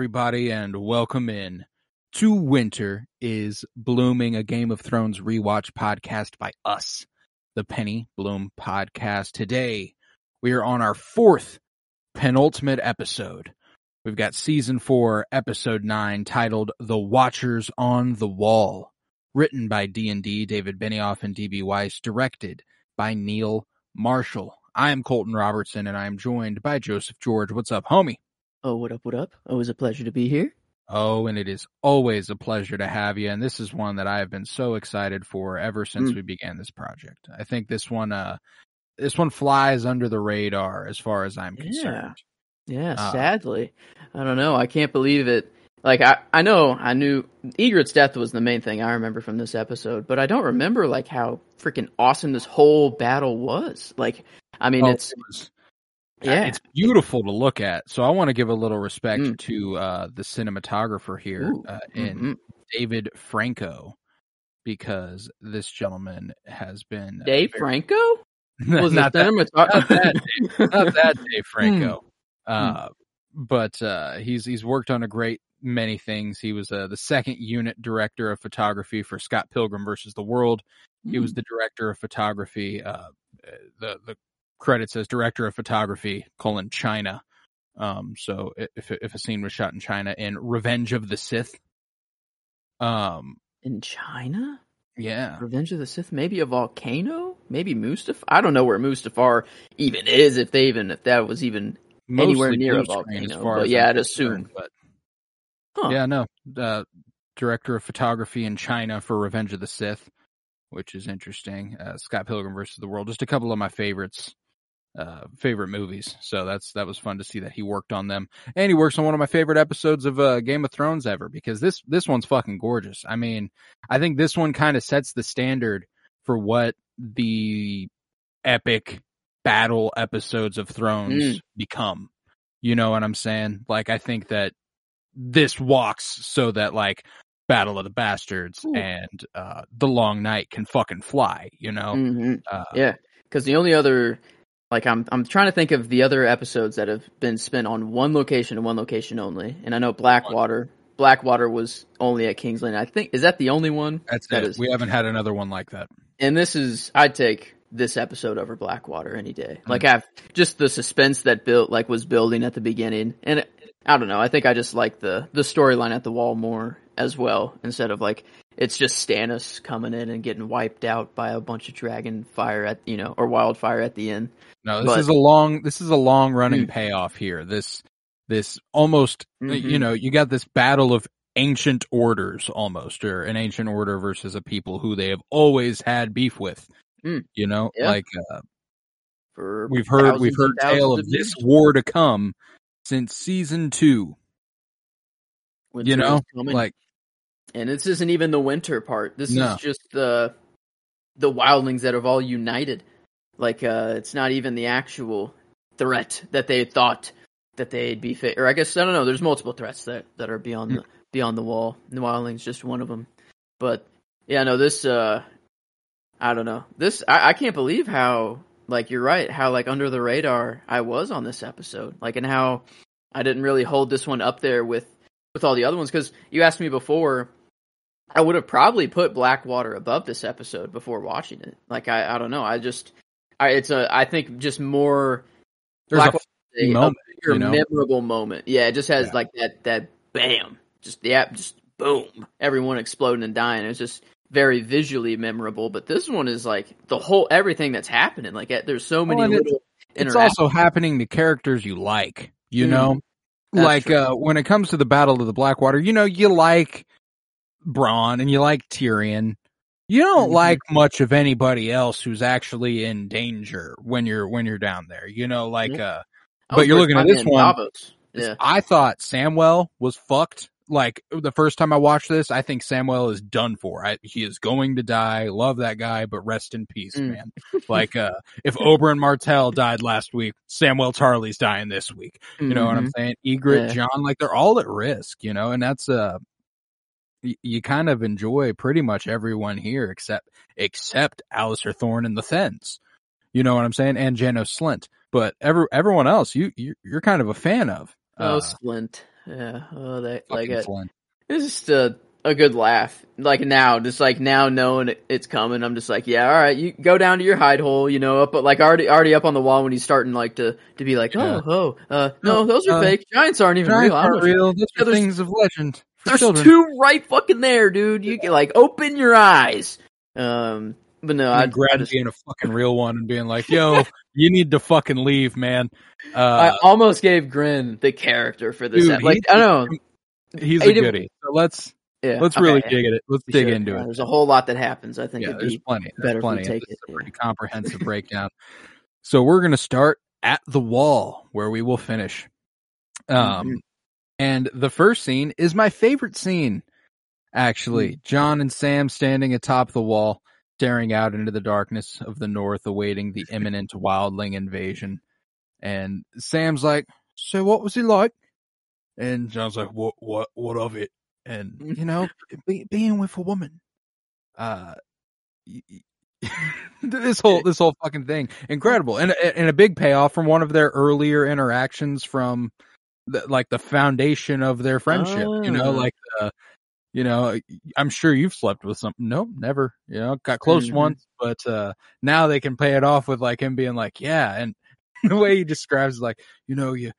everybody, and welcome in to Winter is Blooming, a Game of Thrones rewatch podcast by us, the Penny Bloom Podcast. Today, we are on our fourth penultimate episode. We've got season four, episode nine, titled "The Watchers on the Wall," written by D and D David Benioff and DB Weiss, directed by Neil Marshall. I am Colton Robertson, and I am joined by Joseph George. What's up, homie? Oh, what up, what up? Always a pleasure to be here. Oh, and it is always a pleasure to have you. And this is one that I have been so excited for ever since Mm. we began this project. I think this one, uh, this one flies under the radar as far as I'm concerned. Yeah, Ah. sadly. I don't know. I can't believe it. Like, I, I know, I knew Ygritte's death was the main thing I remember from this episode, but I don't remember, like, how freaking awesome this whole battle was. Like, I mean, Oh, it's, it was- yeah. it's beautiful to look at. So I want to give a little respect Mm. to uh, the cinematographer here Ooh, uh, in mhm. David Franco, because this gentleman has been uh, Dave very- Franco? not Was that, it not that cinematographer? not that Dave Franco. Hmm. Uh, but uh, he's he's worked on a great many things. He was uh, the second unit director of photography for Scott Pilgrim versus the World. He Hmm. was the director of photography. Uh, the the credit as director of photography colon China. Um, so if if a scene was shot in China in Revenge of the Sith, um, in China? yeah, Revenge of the Sith? Maybe a volcano? Maybe Mustafar? I don't know where Mustafar even is, if they even, if that was even Anywhere near a volcano, but yeah, I'd assume. But Huh. Yeah, no. Uh, director of photography in China for Revenge of the Sith, which is interesting. Uh, Scott Pilgrim versus the World, just a couple of my favorites, uh, favorite movies. So that's that was fun to see that he worked on them, and he works on one of my favorite episodes of uh, Game of Thrones ever because this this one's fucking gorgeous. I mean, I think this one kind of sets the standard for what the epic battle episodes of Thrones Mm. become. You know what I'm saying? Like, I think that this walks so that like Battle of the Bastards Ooh. and uh The Long Night can fucking fly, you know? hmm Uh, Yeah, because the only other, like, I'm I'm trying to think of the other episodes that have been spent on one location and one location only, and I know Blackwater. Blackwater was only at Kingsland. I think is that the only one? That's That it. is- We haven't had another one like that. And this is I'd take this episode over Blackwater any day. Hmm. Like I've just the suspense that built like was building at the beginning, and it, I don't know. I think I just like the the storyline at the wall more as well instead of like it's just Stannis coming in and getting wiped out by a bunch of dragon fire at you know or wildfire at the end. No, this But- is a long this is a long running Mm. payoff here. This this almost Mhm. you know, you got this battle of ancient orders almost, or an ancient order versus a people who they have always had beef with. Mm. You know, Yeah. like uh, For we've heard we've heard tale of this war to come since season two. Winter you know, like and this isn't even the winter part. This No. is just the the wildlings that have all united. Like uh it's not even the actual threat that they thought that they'd be fa- or I guess I don't know, there's multiple threats that that are beyond Hmm. the beyond the wall. The wildlings just one of them. But yeah, no this uh I don't know. This I, I can't believe how like you're right, how like under the radar I was on this episode. Like and how I didn't really hold this one up there with with all the other ones because you asked me before I would have probably put Blackwater above this episode before watching it. Like I, I don't know. I just, I it's a I think just more there's a a, moment, a bigger you know? memorable moment. Yeah, it just has Yeah. like that that bam, just yeah, just boom, everyone exploding and dying. It's just very visually memorable. But this one is like the whole everything that's happening. Like there's so many Well, and it's- it's also happening to characters you like, you Mm. know? Like uh when it comes to the Battle of the Blackwater, you know, you like Bronn and you like Tyrion. You don't like much of anybody else who's actually in danger when you're when you're down there. You know, like uh But you're looking at this one. Yeah. I thought Samwell was fucked. Like the first time I watched this, I think Samwell is done for. I, he is going to die. Love that guy, but rest in peace, Mm. man. Like, uh, if Oberyn Martell died last week, Samwell Tarley's dying this week. You know what I'm Mhm. saying? Ygritte, Yeah. John, like they're all at risk, you know, and that's, uh, y- you kind of enjoy pretty much everyone here except, except Alliser Thorne and the Thenns. You know what I'm saying? And Jano Slynt. But every, everyone else, you, you, you're kind of a fan of. Oh, Uh, Splint. Yeah. Oh, that like it. Flint. It's just a a good laugh. Like now, just like now knowing it's coming, I'm just like, yeah, all right, you go down to your hide hole, you know, up but like already already up on the wall when he's starting like to to be like, Yeah. oh, oh, uh, no, those are Uh, fake. Giants aren't even Giants real. Aren't real. Those are things of legend. There's children. two right fucking there, dude. You can like open your eyes. Um, but no, I, and Grad just being a fucking real one and being like, "Yo, you need to fucking leave, man." I Uh, almost gave Grenn the character for this. dude, like I don't know. he's I a goodie. So let's Yeah, let's okay, really yeah, dig it. Let's dig sure. into Yeah, it. There's a whole lot that happens. I think Yeah, it'd there's be plenty. There's plenty. take it, a pretty comprehensive breakdown. So we're gonna start at the wall where we will finish. Um, Mhm. And the first scene is my favorite scene. Actually, Mm. John and Sam standing atop the wall, staring out into the darkness of the north, awaiting the imminent wildling invasion. And Sam's like, "So what was he like?" And John's like, "What, what, what of it?" And you know, be, being with a woman, uh, y- this whole this whole fucking thing, incredible, and and a big payoff from one of their earlier interactions from, the, like the foundation of their friendship. You know, Ah. like uh, you know, I'm sure you've slept with some. Nope, never. You know, got close Mhm. once, but uh now they can pay it off with like him being like, yeah, and the way he describes like, you know, you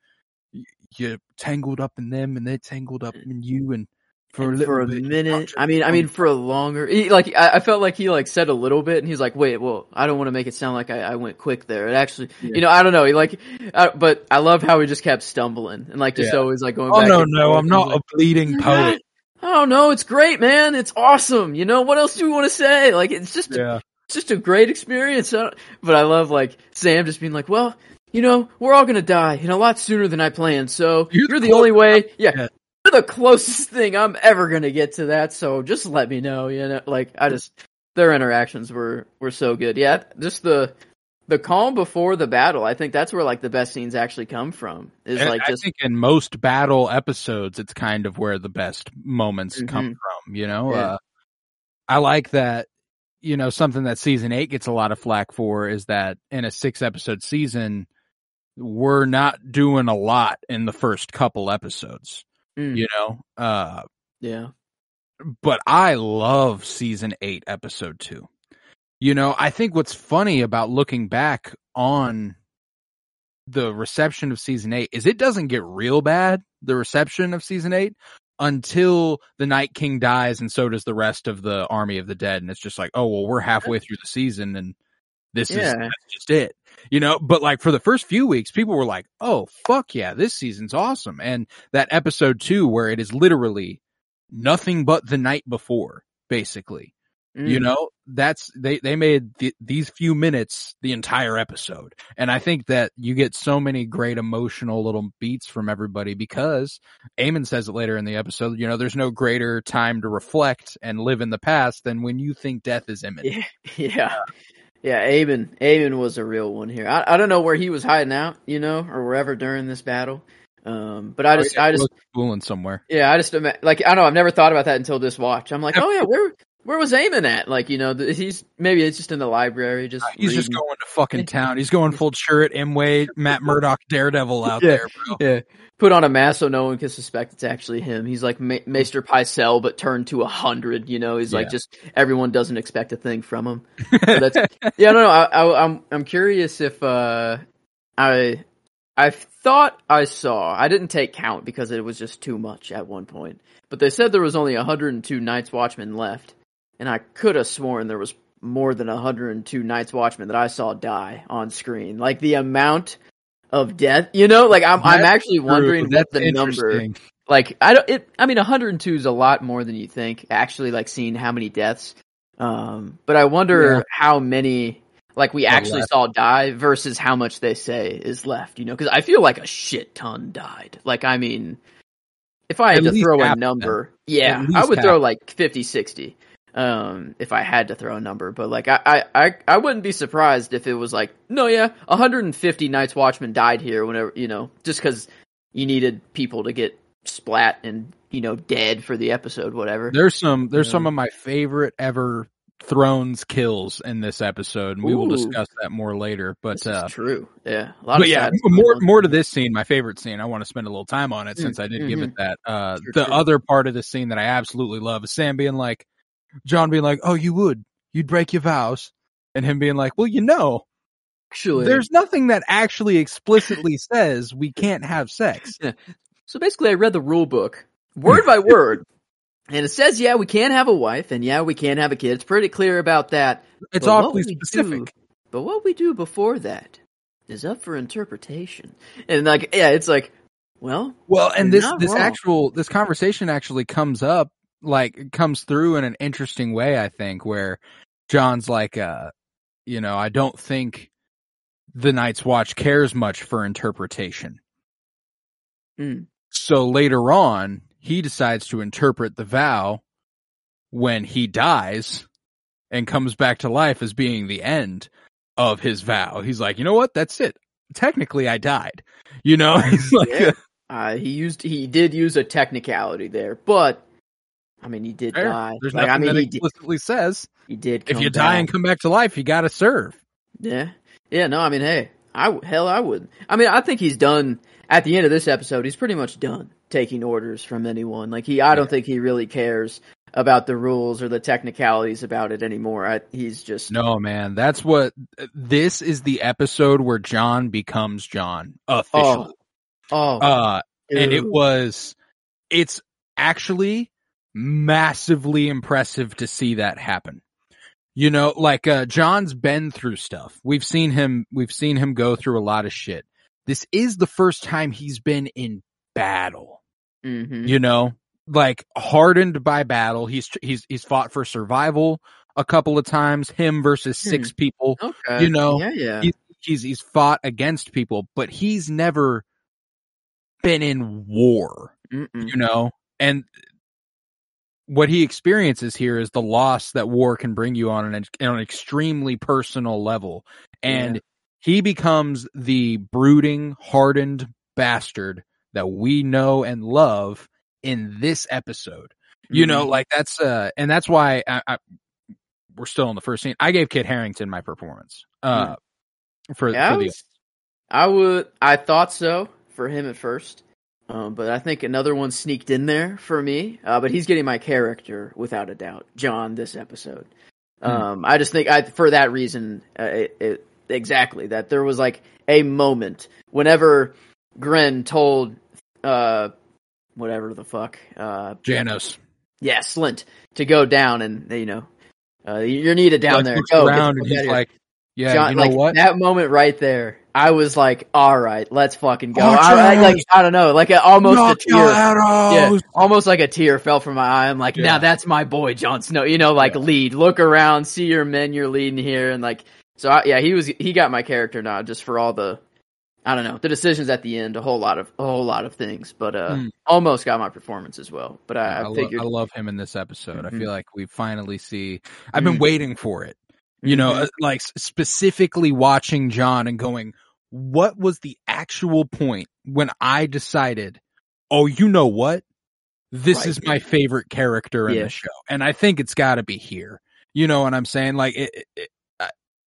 you- you tangled up in them and they tangled up in you and for a little for a minute. I mean, I mean, for a longer, he, like, I, I felt like he like said a little bit, and he's like, "Wait, well, I don't want to make it sound like I, I went quick there. It actually, Yeah. you know, I don't know. He like, uh, but I love how he just kept stumbling and like just Yeah. always like going. Oh back no, no. I'm not like, a bleeding poet. I don't know. It's great, man. It's awesome. You know what else do we want to say? Like, it's just Yeah. it's just a great experience. I But I love like Sam just being like, well, you know, we're all gonna die and a lot sooner than I planned. So You're you're, the only way. Yeah. Yeah, the closest thing I'm ever gonna get to that. So just let me know. You know, like I just their interactions were were so good. Yeah, just the the calm before the battle. I think that's where like the best scenes actually come from. Is And like I just think in most battle episodes, it's kind of where the best moments come from. You know, Yeah. uh, I like that. You know, something that season eight gets a lot of flack for is that in a six episode season, we're not doing a lot in the first couple episodes. Mm. You know, uh, yeah. but I love season eight, episode two. You know, I think what's funny about looking back on the reception of season eight is it doesn't get real bad, the reception of season eight, until the Night King dies and so does the rest of the Army of the Dead. And it's just like, oh, well, we're halfway through the season and this is Yeah. that's just it. You know, but like for the first few weeks, people were like, oh, fuck yeah, this season's awesome. And that episode two, where it is literally nothing but the night before, basically. You Mm. know, that's they they made th- these few minutes the entire episode, and I think that you get so many great emotional little beats from everybody because Aemon says it later in the episode. You know, there's no greater time to reflect and live in the past than when you think death is imminent. Yeah, yeah, yeah. Aemon, Aemon was a real one here. I, I don't know where he was hiding out, you know, or wherever during this battle. Um, but I just, I just, fooling somewhere. yeah, I just like I don't know. I've never thought about that until this watch. I'm like, oh yeah, where, where was Aemon at? Like, you know, he's maybe it's just in the library, just He's just going to fucking town. He's going full shirt, M Wade, Matt Murdock, Daredevil out Yeah. there, bro. Yeah, put on a mask so no one can suspect it's actually him. He's like Ma- Maester Pycelle, but turned to a hundred. You know, he's like just everyone doesn't expect a thing from him. So that's yeah, no, no. I, I, I'm I'm curious if uh, I I thought I saw. I didn't take count because it was just too much at one point. But they said there was only 102 Night's Watchmen left, and I could have sworn there was more than 102 Night's Watchmen that I saw die on screen. Like the amount of death, you know. Like I'm I'm actually True. wondering what the number. like I don't. It. I mean, 102 is a lot more than you think. Actually, like seeing how many deaths. Um, but I wonder Yeah. how many like we Are actually left. saw die versus how much they say is left. You know, because I feel like a shit ton died. Like I mean, if I had At to throw a of them. number, yeah, I would half. throw like 50, 60. Um, if I had to throw a number, but like I, I, I, I wouldn't be surprised if it was like, no, yeah, 150 Night's Watchmen died here. Whenever you know, just because you needed people to get splat and you know dead for the episode, whatever. There's some there's Yeah. some of my favorite ever Thrones kills in this episode, and we will discuss that more later. But This uh, is true. Yeah, a lot but of yeah, sad more more to this scene. My favorite scene. I want to spend a little time on it Mm, since I did give it that. Uh, Sure, the sure. other part of the scene that I absolutely love is Sam being like, John being like, "Oh, you would, you'd break your vows," and him being like, "Well, you know, Actually, there's nothing that actually explicitly says we can't have sex." So basically, I read the rule book word by word, and it says, yeah, we can have a wife, and yeah, we can have a kid. It's pretty clear about that. It's But awfully we do- specific. but what we do before that is up for interpretation. And like, yeah, it's like, well, Well, and this this wrong. actual this conversation actually comes up like comes through in an interesting way, I think, where John's like, uh, you know, I don't think the Night's Watch cares much for interpretation. Mm. So later on, he decides to interpret the vow when he dies and comes back to life as being the end of his vow. He's like, you know what? That's it. Technically, I died. You know, he's like, Yeah. uh, he used, he did use a technicality there, but I mean, he did Fair. die. There's like, I nothing mean, that he did, explicitly says he did. if you die and come back to life, you got to serve. Yeah. Yeah, no, I mean, hey, I hell I wouldn't. I mean, I think he's done at the end of this episode, he's pretty much done taking orders from anyone. Like he I don't think he really cares about the rules or the technicalities about it anymore. I, he's just No, man, that's what this is the episode where John becomes John officially. Oh, uh, and it was, it's actually massively impressive to see that happen. You know, like, uh, John's been through stuff. We've seen him, we've seen him go through a lot of shit. This is the first time he's been in battle. Mhm. you know like hardened by battle he's he's he's fought for survival a couple of times him versus six people Okay. you know, Yeah, yeah. he- he's he's fought against people but he's never been in war Mm-mm. you know and what he experiences here is the loss that war can bring you on an on an extremely personal level and Yeah. he becomes the brooding hardened bastard that we know and love in this episode you know Mhm. like that's uh and that's why I, I we're still in the first scene i gave kit harington my performance uh for, Yeah, for the I would. I thought so for him at first, um, but I think another one sneaked in there for me. Uh, but he's getting my character without a doubt, John. This episode, Hmm. um, I just think I for that reason, uh, it, it, exactly that there was like a moment whenever Grenn told, uh, whatever the fuck, uh, janos yeah, Slynt to go down and you know, uh, you're needed down like, there. Go, the and he's like yeah John, you know like, what That moment right there, I was like, "All right, let's fucking go." I, I- like I don't know, like a, almost Knock a tear. Yeah, almost like a tear fell from my eye. I'm like, Yeah. now that's my boy, Jon Snow. You know, like Yeah. lead, look around, see your men you're leading here, and like, so I, yeah, he was he got my character now just for all the, I don't know, the decisions at the end, a whole lot of a whole lot of things, but uh, Mm. almost got my performance as well. But I, I, I lo- figured, I love him in this episode. I Mhm. feel like we finally see. I've been Mm. waiting for it. You know, Mhm. uh, like specifically watching John and going, what was the actual point when I decided, oh, you know what? This Right. is my favorite character in Yeah. the show. And I think it's got to be here. You know what I'm saying? Like, it, it,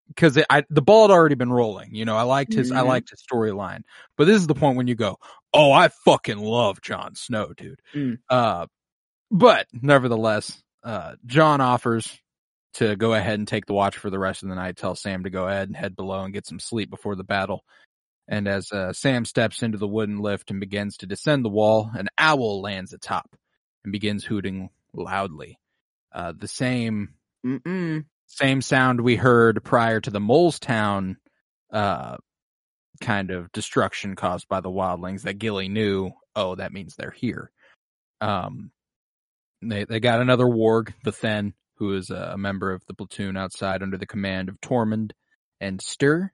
because I, the ball had already been rolling. You know, I liked his, I Mhm. liked his storyline, but this is the point when you go, "Oh, I fucking love Jon Snow, dude." Mm. Uh, but nevertheless, uh, John offers to go ahead and take the watch for the rest of the night. Tell Sam to go ahead and head below and get some sleep before the battle. And as uh, Sam steps into the wooden lift and begins to descend the wall, an owl lands atop and begins hooting loudly. Uh, the same Mm-mm. same sound we heard prior to the Molestown uh kind of destruction caused by the wildlings that Gilly knew, oh, that means they're here. Um, they they got another warg, the Thenn, who is a member of the platoon outside under the command of Tormund and Styr.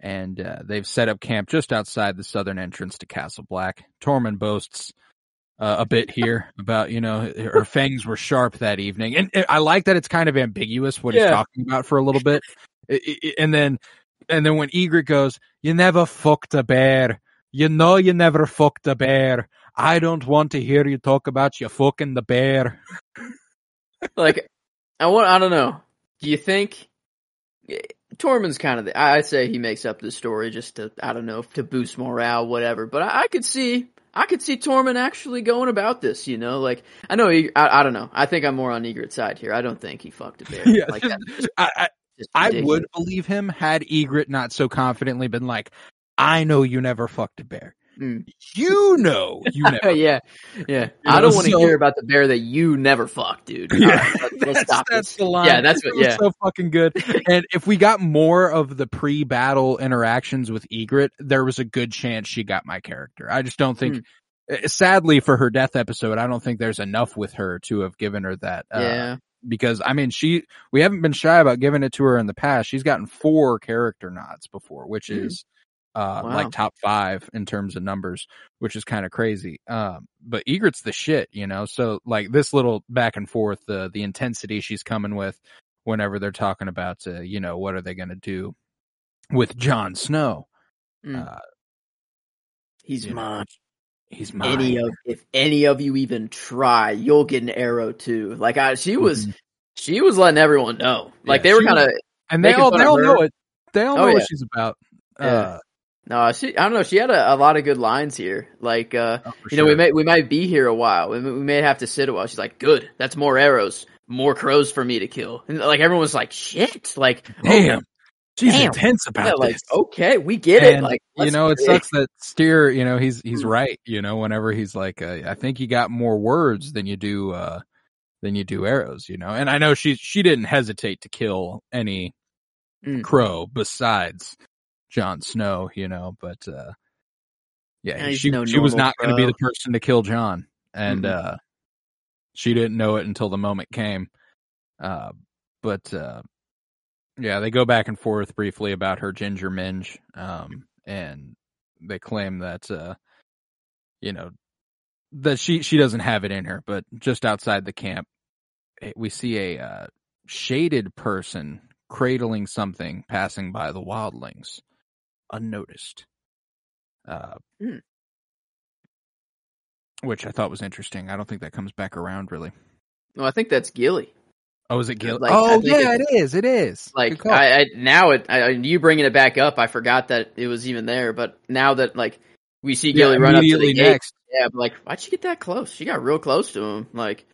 And uh, they've set up camp just outside the southern entrance to Castle Black. Tormund boasts uh, a bit here about you know her fangs were sharp that evening, and, I like that it's kind of ambiguous what he's talking about for a little bit, and then and then when Ygritte goes, "You never fucked a bear," you know you never fucked a bear. I don't want to hear you talk about you fucking the bear. like I want I don't know. Do you think Tormund's kind of the I say he makes up the story just to I don't know to boost morale whatever, but I, I could see I could see Tormund actually going about this, you know, like I know he, I I don't know. I think I'm more on Ygritte's side here. I don't think he fucked a bear. Yeah, like that. I, I, I would believe him had Ygritte not so confidently been like, "I know you never fucked a bear. Mm. You know you never." yeah, yeah. You I don't want to so- hear about the bear that you never fucked, dude. Yeah, right, let's, let's that's, stop that's the line. Yeah, that's what. Yeah, so fucking good. and if we got more of the pre-battle interactions with Ygritte, there was a good chance she got my character. I just don't think. Eh, Sadly for her death episode, I don't think there's enough with her to have given her that. Uh, yeah. Because I mean, she we haven't been shy about giving it to her in the past. She's gotten four character nods before, which Hmm. is uh Wow. like top five in terms of numbers, which is kind of crazy. Um, but Ygritte's the shit, you know. So like this little back and forth, the the intensity she's coming with whenever they're talking about, uh, you know, what are they going to do with Jon Snow? Mm. Uh, He's you know, he's mine. any of if any of you even try, you'll get an arrow too. Like I, she was, Mhm. she was letting everyone know. Like Yeah, they were kind of and they all they all know it. They all Oh, know yeah. what she's about. Yeah. Uh, no. She, I don't know. She had a, a lot of good lines here. Like uh, oh, you know, we may we might be here a while. We, may- we may have to sit a while. She's like, good. That's more arrows, more crows for me to kill. And like everyone was like, shit. Like Damn. She's Damn. intense about yeah, like this. okay, we get it. Like you know, it sucks that Styr, you know, he's he's Hmm. right. You know, whenever he's like, uh, I think you got more words than you do uh than you do arrows. You know, and I know she she didn't hesitate to kill any Mm. crow besides Jon Snow. You know, but uh yeah, she no she was not going to be the person to kill John, and Mm-mm. uh she didn't know it until the moment came. Uh, but uh yeah, they go back and forth briefly about her ginger minge, um, and they claim that uh, you know that she she doesn't have it in her. But just outside the camp, eh, we see a uh, shaded person cradling something passing by the wildlings, unnoticed. Uh, Hmm. Which I thought was interesting. I don't think that comes back around really. No, I think that's Gilly. Oh, is it Gilly? Like, oh, yeah, it is. It is. Like. I, I now it I, you bringing it back up, I forgot that it was even there. But now that like we see Yeah, Gilly run up to the gate, next. yeah, but like why'd she get that close? She got real close to him. Like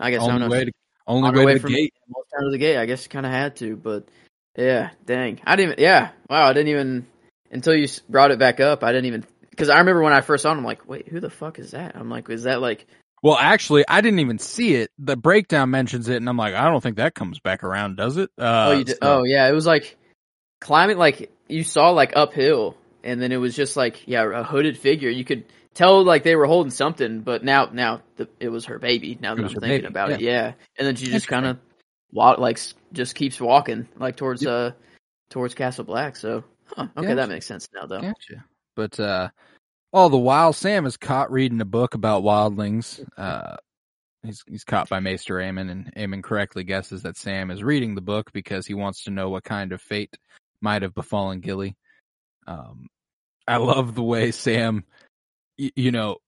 I guess I Only don't know. way to, only on way way to the from- gate. almost down to the gate. I guess kind of had to, but yeah, dang, I didn't. Even, yeah, wow, I didn't even until you brought it back up. I didn't even because I remember when I first saw it. I'm like, wait, who the fuck is that? I'm like, is that like? Well, actually, I didn't even see it. The breakdown mentions it, and I'm like, I don't think that comes back around, does it? Uh, oh, you did. so- Oh, yeah, it was like climbing. Like you saw like uphill, and then it was just like yeah, a hooded figure. You could tell like they were holding something, but now now the, it was her baby. Now that I'm thinking baby, about it, yeah. And then she just kind of walk like just keeps walking like towards uh towards Castle Black. So huh, okay, Gotcha. that makes sense now though. Gotcha. But uh, all the while, Sam is caught reading a book about wildlings. Uh, he's he's caught by Maester Aemon, and Aemon correctly guesses that Sam is reading the book because he wants to know what kind of fate might have befallen Gilly. Um, I love the way Sam, y- you know,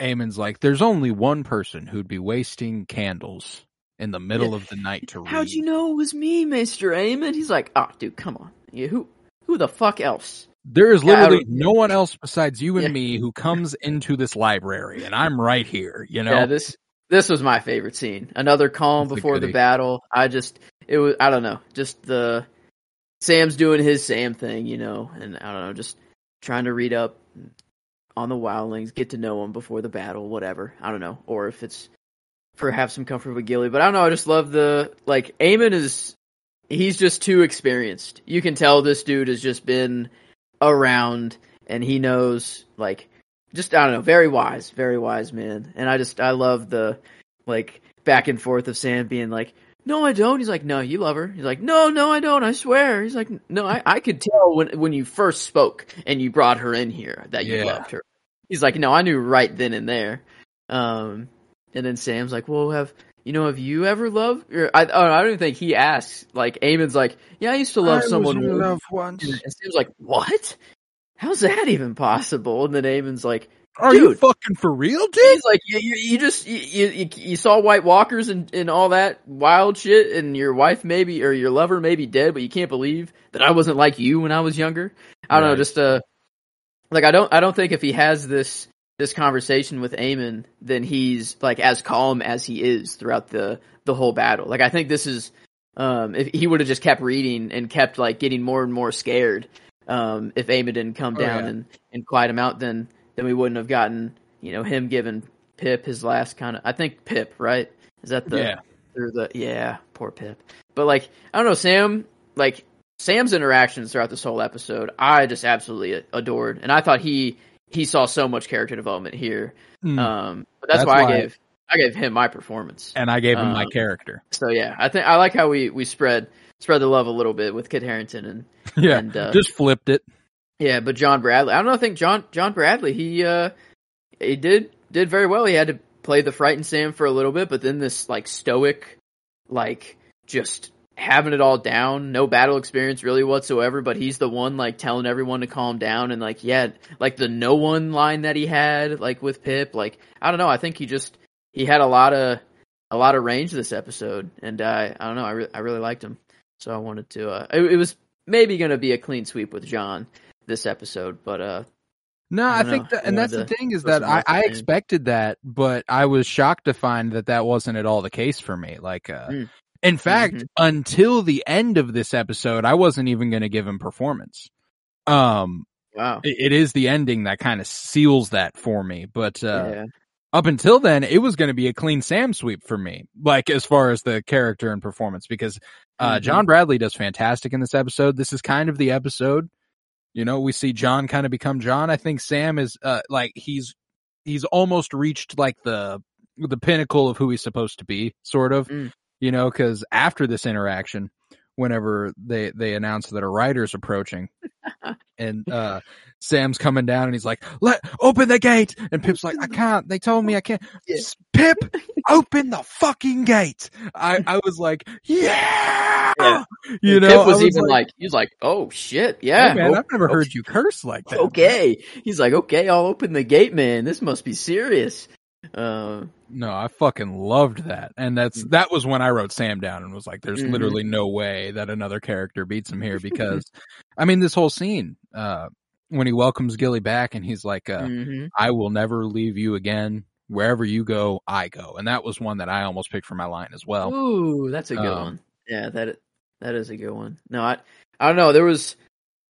Aemon's like, "There's only one person who'd be wasting candles in the middle Yeah. of the night to read." How'd you know it was me, Maester Aemon? He's like, oh, dude, come on. Yeah, who who the fuck else? There is literally don't- no one else besides you and Yeah. me who comes into this library, and I'm right here. You know, Yeah, this this was my favorite scene. Another calm a before the battle. I just it was I don't know, just the Sam's doing his Sam thing, you know, and I don't know, just trying to read up on the wildlings, get to know them before the battle, whatever. I don't know, or if it's for have some comfort with Gilly, but I don't know. I just love the like Aemon is he's just too experienced. You can tell this dude has just been around and he knows like just I don't know, very wise, very wise man. And I just I love the like back and forth of Sam being like, "No, I don't." He's like, "No, you love her." He's like, "No, no, I don't. I swear." He's like, "No, I I could tell when when you first spoke and you brought her in here that you Yeah. loved her." He's like, "No, I knew right then and there." Um, and then Sam's like, "Well, have you know have you ever loved?" Or I oh, I don't even think he asks. Like Aemon's like, "Yeah, I used to love someone." once." once. And Sam's like, "What? How's that even possible?" And then Aemon's like. Are you fucking for real, dude? He's like, you, you, you just you, you you saw White Walkers and, and all that wild shit, and your wife maybe or your lover may be dead, but you can't believe that I wasn't like you when I was younger. I don't know, just uh, like I don't I don't think if he has this this conversation with Aemon, then he's like as calm as he is throughout the the whole battle. Like I think this is um if he would have just kept reading and kept like getting more and more scared. Um, if Aemon didn't come Oh, down yeah. and and quiet him out, then then we wouldn't have gotten you know him giving Pip his last kind of I think Pip right is that the Yeah. through the yeah poor Pip but like I don't know Sam like Sam's interactions throughout this whole episode I just absolutely adored and I thought he he saw so much character development here Mm. um but that's, That's why, why- I gave I gave him my performance and I gave him my um, character. so yeah I think I like how we we spread spread the love a little bit with Kit Harington and Yeah, and, uh, just flipped it. yeah, but John Bradley, I don't know. I think John John Bradley, he uh, he did did very well. He had to play the frightened Sam for a little bit, but then this like stoic, like just having it all down, no battle experience really whatsoever. But he's the one like telling everyone to calm down and like yeah, like the no one line that he had like with Pip. Like I don't know. I think he just he had a lot of a lot of range this episode, and uh, I don't know. I re- I really liked him, so I wanted to. Uh, it, it was maybe going to be a clean sweep with John this episode, but uh, No, I I, think that, and that's the thing is that I, I expected that, but I was shocked to find that that wasn't at all the case for me. Like, uh, Mm. In fact, Mhm. until the end of this episode, I wasn't even going to give him performance. Um, wow, it, it is the ending that kind of seals that for me, but uh, yeah, up until then, it was going to be a clean Sam sweep for me, like as far as the character and performance, because uh, Mhm. John Bradley does fantastic in this episode. This is kind of the episode, you know, we see John kind of become John. I think Sam is uh, like he's he's almost reached like the the pinnacle of who he's supposed to be, sort of, Mm. You know, because after this interaction, whenever they they announce that a writer's approaching, and uh Sam's coming down and he's like, "Let open the gate," and Pip's like, "I can't. They told me I can't." Yeah. Pip, open the fucking gate. I I was like, "Yeah," Yeah. you And know. Pip I was, even like, he was like, oh shit, yeah, "Hey, man, oh, I've never oh, heard you curse like that." Okay, he's like, okay, I'll open the gate, man. This must be serious. Uh, No, I fucking loved that. And that's that was when I wrote Sam down and was like there's Mhm. literally no way that another character beats him here because I mean this whole scene uh when he welcomes Gilly back and he's like uh mhm. I will never leave you again. Wherever you go, I go. And that was one that I almost picked for my line as well. Ooh, that's a good um, one. Yeah, that that is a good one. No, I I don't know. There was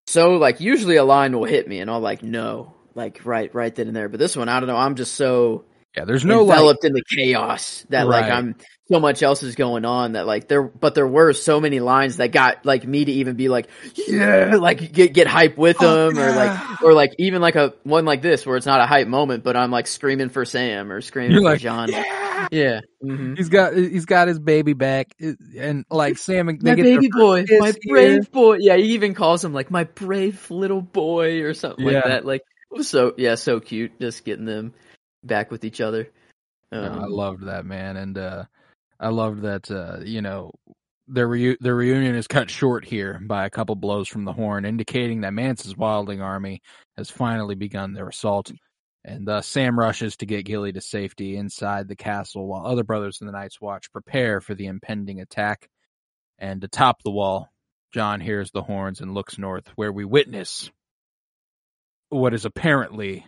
so like usually a line will hit me and I'll like no, like right right then and there. But this one, I don't know. I'm just so Yeah, there's no like enveloped in the chaos that like I'm so much else is going on that like there but there were so many lines that got like me to even be like yeah like get get hype with Oh, them or like or like even like a one like this where it's not a hype moment but I'm like screaming for Sam or screaming You're for like, John. Yeah. yeah hmm He's got he's got his baby back and like Sam and my baby boy my here. brave boy. Yeah he even calls him like my brave little boy or something like that like so yeah so cute just getting them back with each other No, I Um, loved that man, and uh, I loved that. Uh, you know, their reu- their reunion is cut short here by a couple blows from the horn, indicating that Mance's wildling army has finally begun their assault. And thus, Sam rushes to get Gilly to safety inside the castle, while other brothers in the Night's Watch prepare for the impending attack. And atop the wall, John hears the horns and looks north, where we witness what is apparently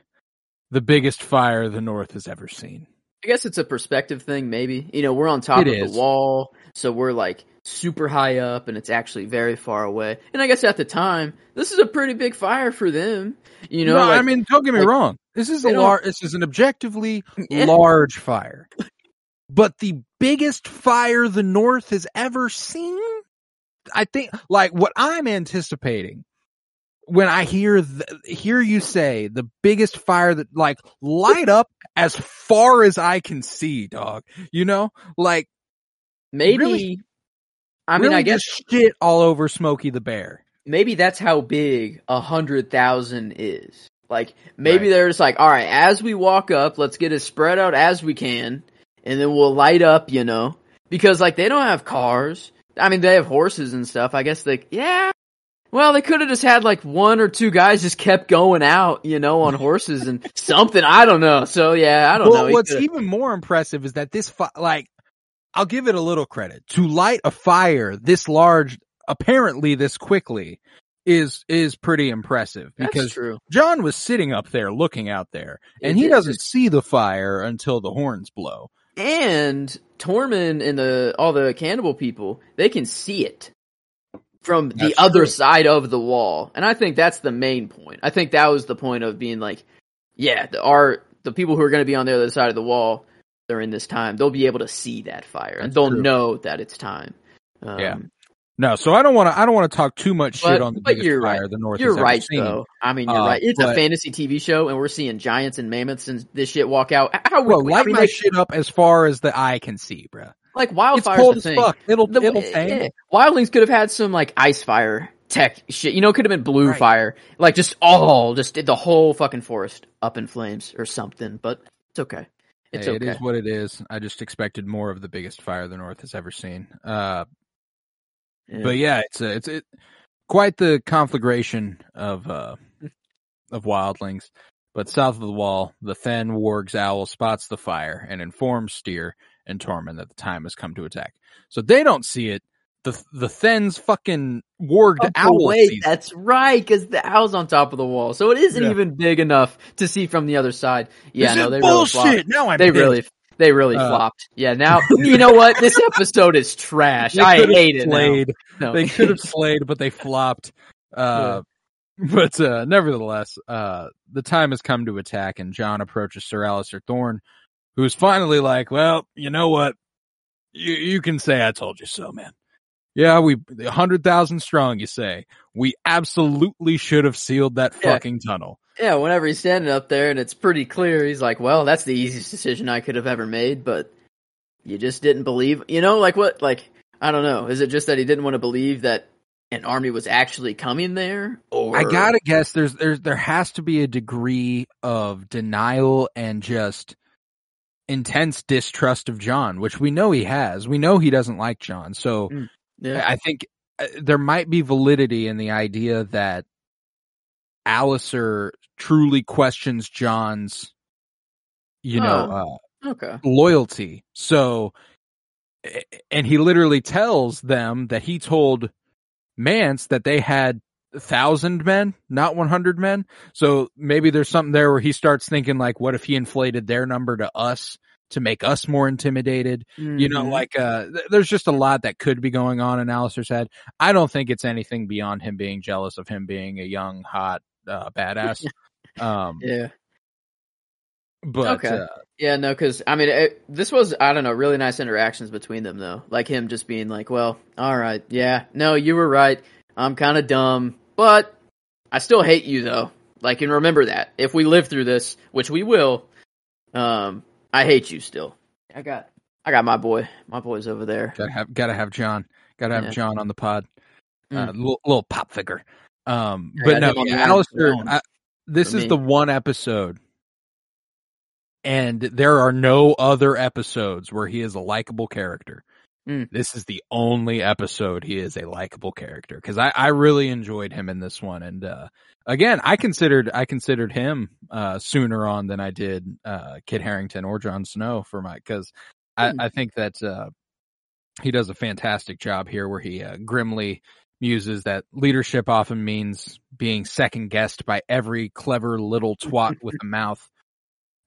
the biggest fire the North has ever seen. I guess it's a perspective thing, maybe. You know, we're on top It of is. the wall, so we're like super high up and it's actually very far away. And I guess at the time, this is a pretty big fire for them. You know, no, I mean, don't get me like, wrong. This is a large. This is an objectively Yeah. large fire, but the biggest fire the North has ever seen. I think, like, what I'm anticipating when I hear th- hear you say the biggest fire that like light up as far as I can see, dog. You know, like Maybe. Really- I mean, I guess shit all over Smokey the Bear. maybe that's how big a hundred thousand is. Like maybe Right. they're just like, all right, as we walk up, let's get as spread out as we can, and then we'll light up, you know, because like they don't have cars. I mean, they have horses and stuff. I guess like, yeah. Well, they could have just had like one or two guys just kept going out, you know, on horses and something. I don't know. So yeah, I don't well, know. He what's coulda- even more impressive is that this fi- like I'll give it a little credit to light a fire this large, apparently this quickly, is is pretty impressive That's because true. John was sitting up there looking out there, and It he is. doesn't see the fire until the horns blow. And Tormund and the all the cannibal people, they can see it from the That's other true. side of the wall. And I think that's the main point. I think that was the point of being like, yeah, the our the people who are going to be on the other side of the wall during this time, they'll be able to see that fire and they'll true. know that it's time. Um, Yeah. No, so I don't want to. I don't want to talk too much But- shit on the but biggest you're fire right. the North. You're right, seen. though. I mean, you're Uh, right. It's a fantasy TV show, and we're seeing giants and mammoths and this shit walk out. How Well, light I mean, my like, shit up as far as the eye can see, bruh. Like It's wildfire's cold the as thing. fuck. It'll The- it'll yeah. Wildlings could have had some like ice fire tech shit. You know, it could have been blue Right. fire. Like just all, just did the whole fucking forest up in flames or something. But it's okay. It's Hey, okay. It is what it is. I just expected more of the biggest fire the North has ever seen. Uh, Yeah. but yeah, it's a, it's it, quite the conflagration of uh, of wildlings. But south of the wall, the Thenn warg's owl spots the fire and informs Styr and Tormund that the time has come to attack. So they don't see it. The the Thenn's fucking warged Oh, owl wait, that's right, because the owl's on top of the wall, so it isn't Yeah. even big enough to see from the other side. Yeah, This no, they bullshit. really flopped. now I'm They pissed. really, they really Uh, flopped. Yeah, now you know what? This episode is trash. I hate it. Slayed. No. they could have slayed, but they flopped. Uh, But uh, nevertheless, uh, the time has come to attack, and John approaches Sir Alliser Thorne, who's finally like, "Well, you know what? You you can say I told you so, man. Yeah, we a hundred thousand strong. You say we absolutely should have sealed that Yeah. fucking tunnel. Yeah, whenever he's standing up there and it's pretty clear, he's like, "Well, that's the easiest decision I could have ever made," but you just didn't believe. You know, like what? Like I don't know. Is it just that he didn't want to believe that an army was actually coming there? Or I gotta guess there's there's there has to be a degree of denial and just intense distrust of John, which we know he has. We know he doesn't like John. So yeah. I think uh, there might be validity in the idea that Alliser truly questions John's, you know, okay. uh, loyalty. So, and he literally tells them that he told Mance that they had thousand men, not 100 men. So maybe there's something there where he starts thinking like, what if he inflated their number to us to make us more intimidated? You know, Mhm. like, uh, th- there's just a lot that could be going on in Alliser's head. I don't think it's anything beyond him being jealous of him being a young, hot, uh, badass. um, yeah. but, Okay. uh, Yeah, no, because I mean, it, this was I don't know, really nice interactions between them though. Like him just being like, "Well, all right, yeah, no, you were right. I'm kind of dumb, but I still hate you though. Like, and remember that if we live through this, which we will, um, I hate you still. I got, I got my boy, my boy's over there. Gotta have, gotta have John. Gotta have Yeah. John on the pod. Uh, Mm. little, little pop figure. Um, but no, him on the yeah, line Alliser, I, this is me. the one episode, and there are no other episodes where he is a likable character. Mm. This is the only episode he is a likable character because I, I really enjoyed him in this one, and uh, again, I considered I considered him uh, sooner on than I did uh, Kit Harington or Jon Snow for my because I, Hmm. I think that uh, he does a fantastic job here where he uh, grimly muses that leadership often means being second guessed by every clever little twat with a mouth.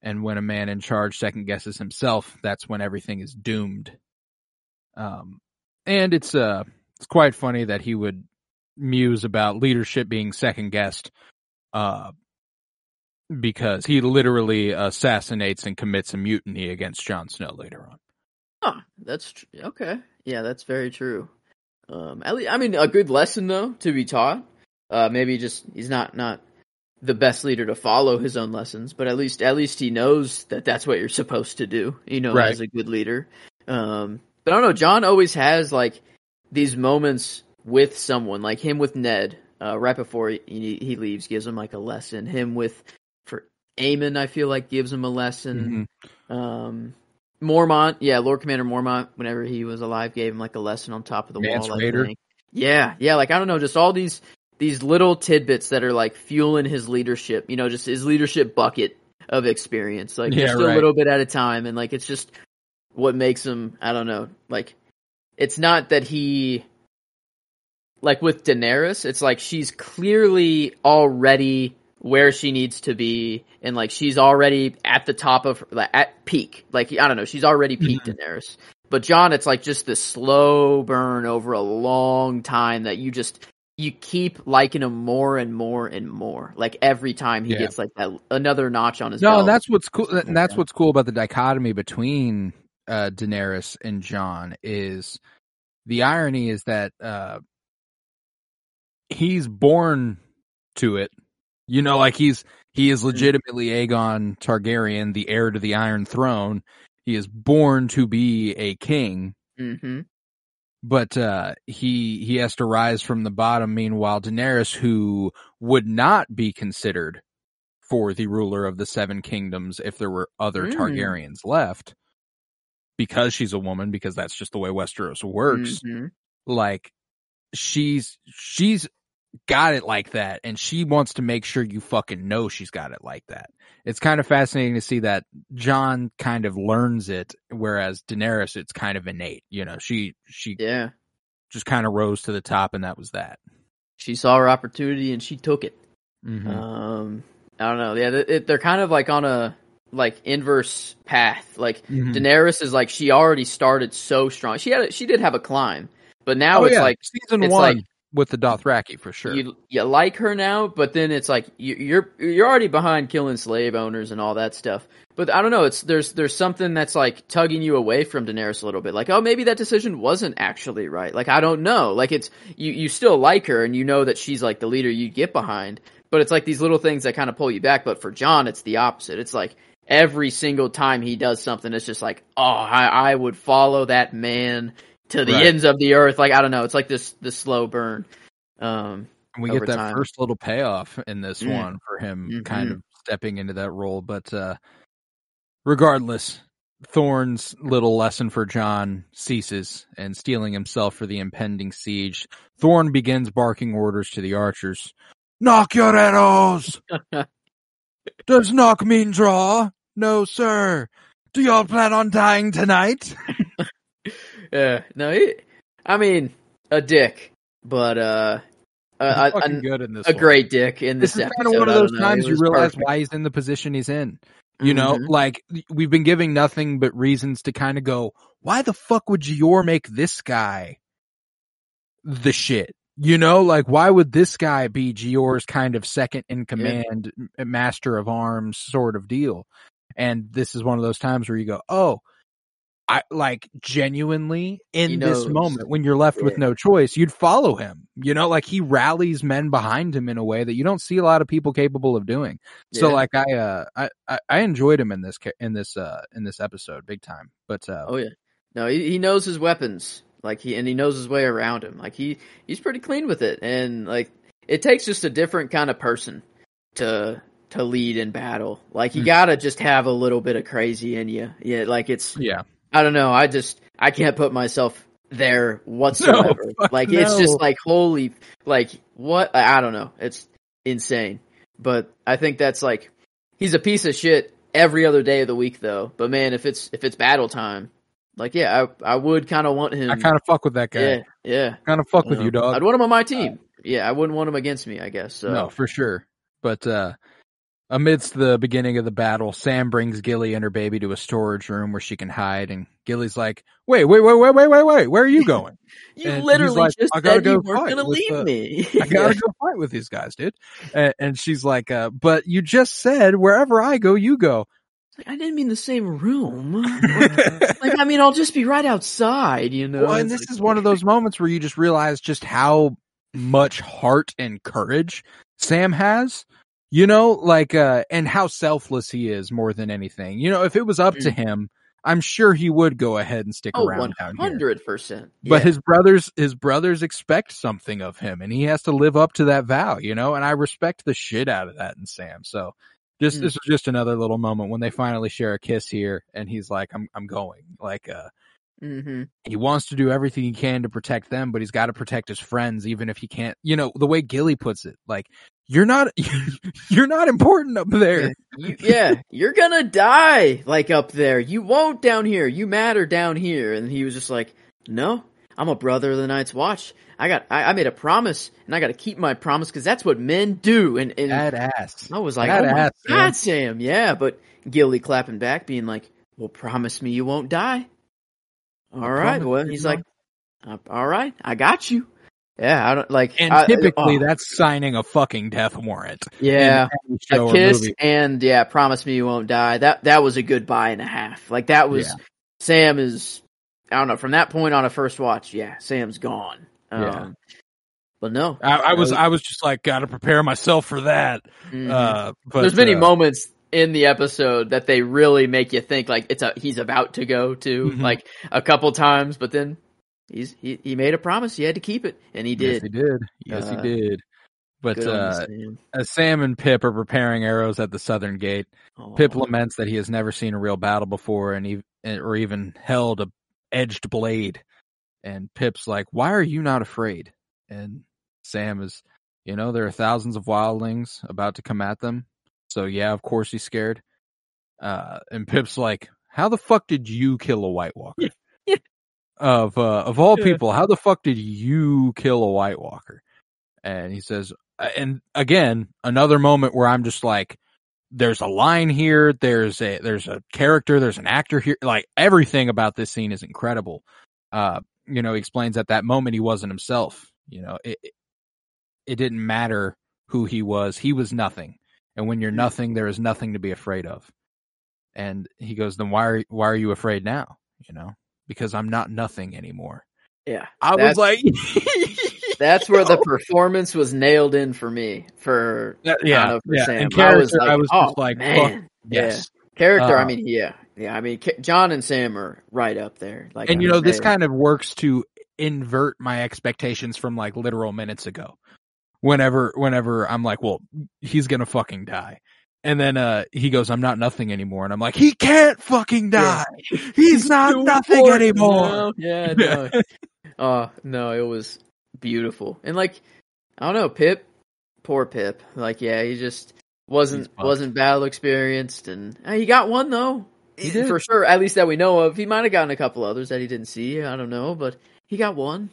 And when a man in charge second guesses himself, that's when everything is doomed. Um, and it's, uh, it's quite funny that he would muse about leadership being second guessed, uh, because he literally assassinates and commits a mutiny against Jon Snow later on. Huh, that's tr- okay. Yeah, that's very true. Um, at least, I mean, a good lesson though to be taught Uh, maybe just he's not not the best leader to follow his own lessons, but at least at least he knows that that's what you're supposed to do. You know, Right. as a good leader. Um, but I don't know. Jon always has like these moments with someone, like him with Ned. Uh, right before he, he leaves, gives him like a lesson. Him with for Aemon, I feel like gives him a lesson. Mhm. Um, Mormont, yeah, Lord Commander Mormont, whenever he was alive, gave him like a lesson on top of the Mance wall. I think. Yeah, yeah, like I don't know, just all these these little tidbits that are like fueling his leadership. You know, just his leadership bucket of experience. Like Yeah, just a little bit at a time, and like it's just what makes him. I don't know, like it's not that he. Like with Daenerys, it's like she's clearly already where she needs to be and like she's already at the top of like, at peak like i don't know she's already peaked mm-hmm. daenerys but jon it's like just this slow burn over a long time that you just you keep liking him more and more and more like every time he Yeah. gets like that another notch on his No, belt and that's what's cool. And that's Yeah. what's cool about the dichotomy between uh, Daenerys and Jon is the irony is that uh, he's born to it. You know, like he's he is legitimately Aegon Targaryen, the heir to the Iron Throne. He is born to be a king, hmm but uh, he he has to rise from the bottom. Meanwhile, Daenerys, who would not be considered for the ruler of the Seven Kingdoms if there were other Mm. Targaryens left, because she's a woman, because that's just the way Westeros works. hmm Like she's she's got it like that, and she wants to make sure you fucking know she's got it like that. It's kind of fascinating to see that Jon kind of learns it, whereas Daenerys, it's kind of innate. You know, she she yeah just kind of rose to the top, and that was that. she saw her opportunity and she took it Mhm. um i don't know yeah they're kind of like on a like inverse path like Mhm. Daenerys is like she already started so strong. She had a, she did have a climb, but now oh it's yeah, like season it's one like- with the Dothraki for sure. you you like her now, but then it's like you, you're you're already behind killing slave owners and all that stuff. But I don't know. It's there's there's something that's like tugging you away from Daenerys a little bit. Like oh maybe that decision wasn't actually right. Like I don't know. Like it's you you still like her and you know that she's like the leader you get behind. But it's like these little things that kind of pull you back. But for Jon, it's the opposite. It's like every single time he does something, it's just like oh I I would follow that man to the Right. ends of the earth. Like I don't know. It's like this this slow burn. Um, And we get that time. first little payoff in this Mm. one for him Mhm. kind of stepping into that role. But uh regardless, Thorne's little lesson for Jon ceases and steeling himself for the impending siege. Thorne begins barking orders to the archers. Knock your arrows! Does knock mean draw? No, sir. Do y'all plan on dying tonight? Yeah, no, he, I mean, a dick, but uh, a, a, a, good in this a great dick in this, this is episode. kind of one of those times you realize perfect. why he's in the position he's in. You know, Mhm. like we've been giving nothing but reasons to kind of go, why the fuck would Jeor make this guy the shit? You know, like why would this guy be Jeor's kind of second in command, m- master of arms sort of deal? And this is one of those times where you go, oh, I like genuinely in He this knows. moment when you're left with no choice, you'd follow him. You know, like he rallies men behind him in a way that you don't see a lot of people capable of doing. So like I uh I, I I enjoyed him in this in this uh in this episode big time. But uh oh yeah, no, he, he knows his weapons, like he and he knows his way around him. Like he he's pretty clean with it, and like it takes just a different kind of person to to lead in battle. Like you Mm. gotta just have a little bit of crazy in you. Yeah, like it's yeah. I don't know. I just I can't put myself there whatsoever. fuck like it's just like holy like what I don't know. It's insane. But I think that's like he's a piece of shit every other day of the week though. But man, if it's if it's battle time, like yeah, I I would kind of want him. I kind of fuck with that guy. yeah yeah. Kind of fuck with know. you, dog. I'd want him on my team. yeah, I wouldn't want him against me. I guess. So. No, for sure. But uh amidst the beginning of the battle, Sam brings Gilly and her baby to a storage room where she can hide and Gilly's like, "Wait, wait, wait, wait, wait, wait, wait. Where are you going?" You And literally like, just "I gotta said you weren't gonna leave the- me. I gotta go fight with these guys, dude. And, and she's like, uh, "But you just said wherever I go, you go." Like, I didn't mean the same room. like, I mean, I'll just be right outside, you know? well, and It's this like- is one of those moments where you just realize just how much heart and courage Sam has. You know, like uh and how selfless he is more than anything. You know, if it was up to Mm. him, I'm sure he would go ahead and stick Oh, around one down here. hundred percent. But his brothers, his brothers expect something of him, and he has to live up to that vow, you know. And I respect the shit out of that in Sam. So, just Mm. this was just another little moment when they finally share a kiss here, and he's like, "I'm, I'm going." Like, uh, mm-hmm. he wants to do everything he can to protect them, but he's got to protect his friends, even if he can't. You know, the way Gilly puts it, like, you're not, you're not important up there. You, yeah, you're gonna die like up there. You won't down here. You matter down here. And he was just like, no, I'm a brother of the Night's Watch. I got, I, I made a promise, and I got to keep my promise because that's what men do. And and Badass. I was like, Badass, oh my god, Sam, yeah. But Gilly clapping back, being like, well, promise me you won't die. All right. Well, he's like, "Uh, all right, I got you. Yeah, I don't like. And I- typically, oh, that's signing a fucking death warrant. yeah. a kiss and yeah, promise me you won't die. That that was a good buy and a half. Like that was Yeah. Sam is I don't know, from that point on a first watch, yeah, Sam's gone. Um, Yeah. But no. I, I was, Uh, I was just like, got to prepare myself for that. mhm. Uh, but There's many uh, moments in the episode that they really make you think like it's a he's about to go to Mhm. like a couple times, but then he's he, he made a promise, he had to keep it, and he Yes, did. he did. Yes, Uh, he did. But uh, Sam. as Sam and Pip are preparing arrows at the southern gate, Pip laments that he has never seen a real battle before, and he or even held a edged blade. And Pip's like, "Why are you not afraid?" And Sam is, you know, there are thousands of wildlings about to come at them, so yeah, of course he's scared. Uh, and Pip's like, "How the fuck did you kill a White Walker?" Of uh, of all people, how the fuck did you kill a White Walker? And he says, and again, another moment where I'm just like, there's a line here, there's a there's a character, there's an actor here, like everything about this scene is incredible. Uh, you know, he explains at that moment he wasn't himself. You know, it it- didn't matter who he was, he was nothing. And when you're nothing, there is nothing to be afraid of. And he goes, then why are why are you afraid now? You know, because I'm not nothing anymore. Yeah. I was like, That's where the performance was nailed in for me. For That- yeah, know, for yeah. Sam. And I was like, I was oh, just like, man. fuck, yes. Character, I Uh, mean, yeah, yeah. I mean, Jon and Sam are right up there. Like, and I you mean, know this they- kind of works to invert my expectations from like literal minutes ago whenever whenever i'm like well he's gonna fucking die and then uh he goes i'm not nothing anymore and i'm like he can't fucking die he's not nothing anymore now. Yeah, no. Oh no, it was beautiful. And like, I don't know, Pip, poor Pip. Like, yeah, he just wasn't wasn't battle experienced, and uh, he got one though. He did. for sure. At least that we know of. He might have gotten a couple others that he didn't see. I don't know, but he got one.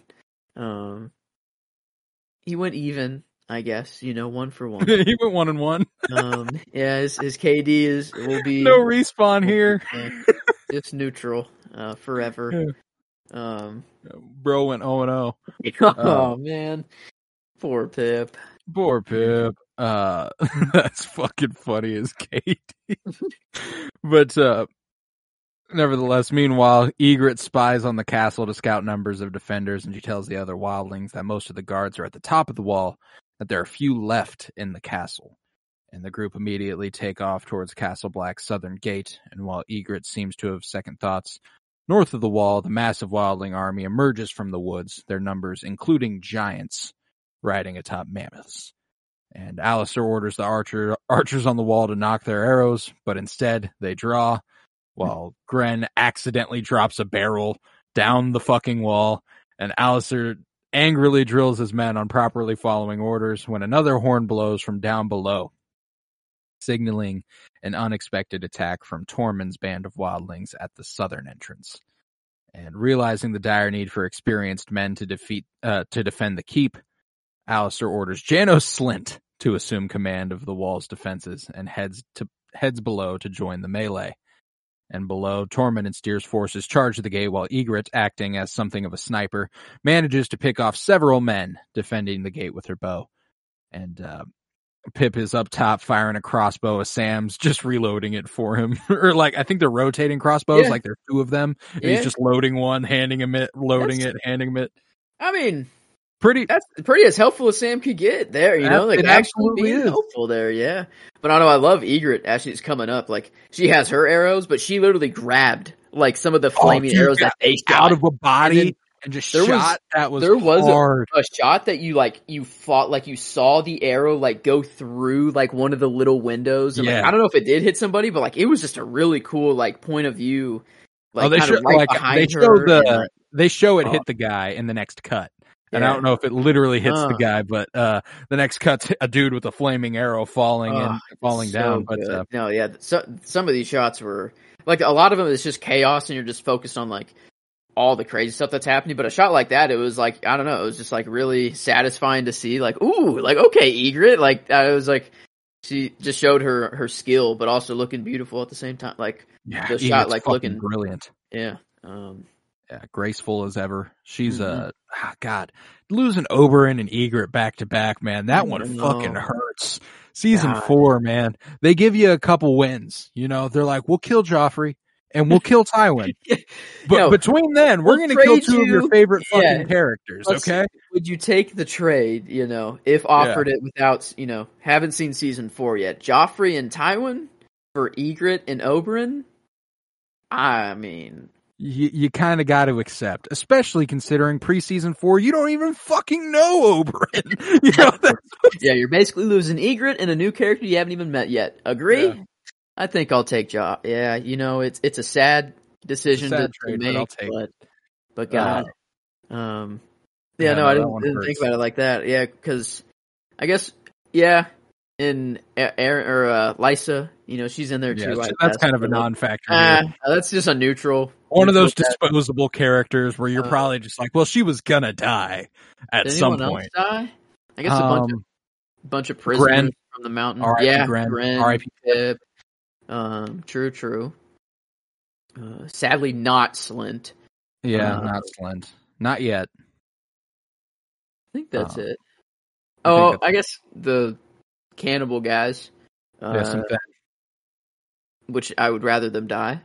Um, he went even, I guess. You know, one for one. he went one and one um, yeah, his, his KD is will be no respawn here just neutral uh, forever. Um, bro went 0 and 0 oh man, poor Pip. Poor Pip. Uh, that's fucking funny as Katie. but, uh, nevertheless, meanwhile, Ygritte spies on the castle to scout numbers of defenders, and she tells the other wildlings that most of the guards are at the top of the wall, that there are few left in the castle. And the group immediately take off towards Castle Black's southern gate, and while Ygritte seems to have second thoughts, north of the wall, the massive wildling army emerges from the woods, their numbers including giants, riding atop mammoths. And Alliser orders the archer archers on the wall to knock their arrows, but instead they draw, while Grenn accidentally drops a barrel down the fucking wall, and Alliser angrily drills his men on properly following orders when another horn blows from down below, signaling an unexpected attack from Tormund's band of wildlings at the southern entrance. And realizing the dire need for experienced men to defeat uh, to defend the keep, Alliser orders Janos Slynt to assume command of the wall's defenses and heads to heads below to join the melee. And below, Tormund and Styr's forces charge the gate while Ygritte, acting as something of a sniper, manages to pick off several men defending the gate with her bow. And uh, Pip is up top firing a crossbow Sam's just reloading it for him. or like I think they're rotating crossbows, Yeah. like there's two of them. Yeah. he's just loading one, handing him it, loading That's- it, handing him it. I mean, pretty. That's pretty as helpful as Sam could get there, you know, like actually being is. helpful there, yeah. But I know I love Ygritte as she's coming up. Like she has her arrows, but she literally grabbed like some of the oh, flaming Oh, arrows that they out of a body And and, just there was- that was there was a- a shot that you like you fought like you saw the arrow like go through like one of the little windows and Yeah. like I don't know if it did hit somebody but like it was just a really cool like point of view like oh, they show right like they show and, the like, they show it Oh. hit the guy in the next cut. And I don't know if it literally hits the Uh. guy, but uh, the next cut's a dude with a flaming arrow falling Oh, and falling so down. But good. uh, no yeah so, some of these shots were like a lot of them is just chaos and you're just focused on like all the crazy stuff that's happening but a shot like that it was like I don't know it was just like really satisfying to see like ooh like okay Ygritte like I was like she just showed her her skill but also looking beautiful at the same time like yeah, the shot, like, looking- brilliant. Yeah. Um, Yeah, graceful as ever. She's Mhm. uh, ah, God, losing Oberyn and Ygritte back to back, man. That one know. fucking hurts. Season God. four, man. They give you a couple wins. You know, they're like, we'll kill Joffrey and we'll kill Tywin. But No, between then, we're we'll gonna kill two of your you- favorite fucking yeah. characters. Okay. would you take the trade, you know, if offered it without, you know, haven't seen season four yet? Joffrey and Tywin for Ygritte and Oberyn? I mean, You, you kind of got to accept, especially considering preseason four, you don't even fucking know Oberyn. you know, yeah, you're basically losing Ygritte and a new character you haven't even met yet. Agree? Yeah. I think I'll take Joff. Yeah, you know, it's it's a sad decision sad to, to trade, but make, take but but God, um, yeah, Yeah, no, I didn't, didn't think about it like that. Yeah, because I guess yeah, in Arryn or uh, Lysa, you know, she's in there yeah, too. That's kind of a non-factor. ah, that's just a neutral. One of those neutral disposable characters where you're Uh, probably just like, well, she was gonna die at some point. die? I guess a bunch of Um, bunch of prisoners Grenn. from the mountain. R.I.P. yeah, Grenn. Pip. Um, true, true. Uh, sadly, not Slynt. yeah, uh, not Slynt, not yet. I think that's Uh, it. I Oh, I guess the cannibal guys, uh, yeah, which I would rather them die.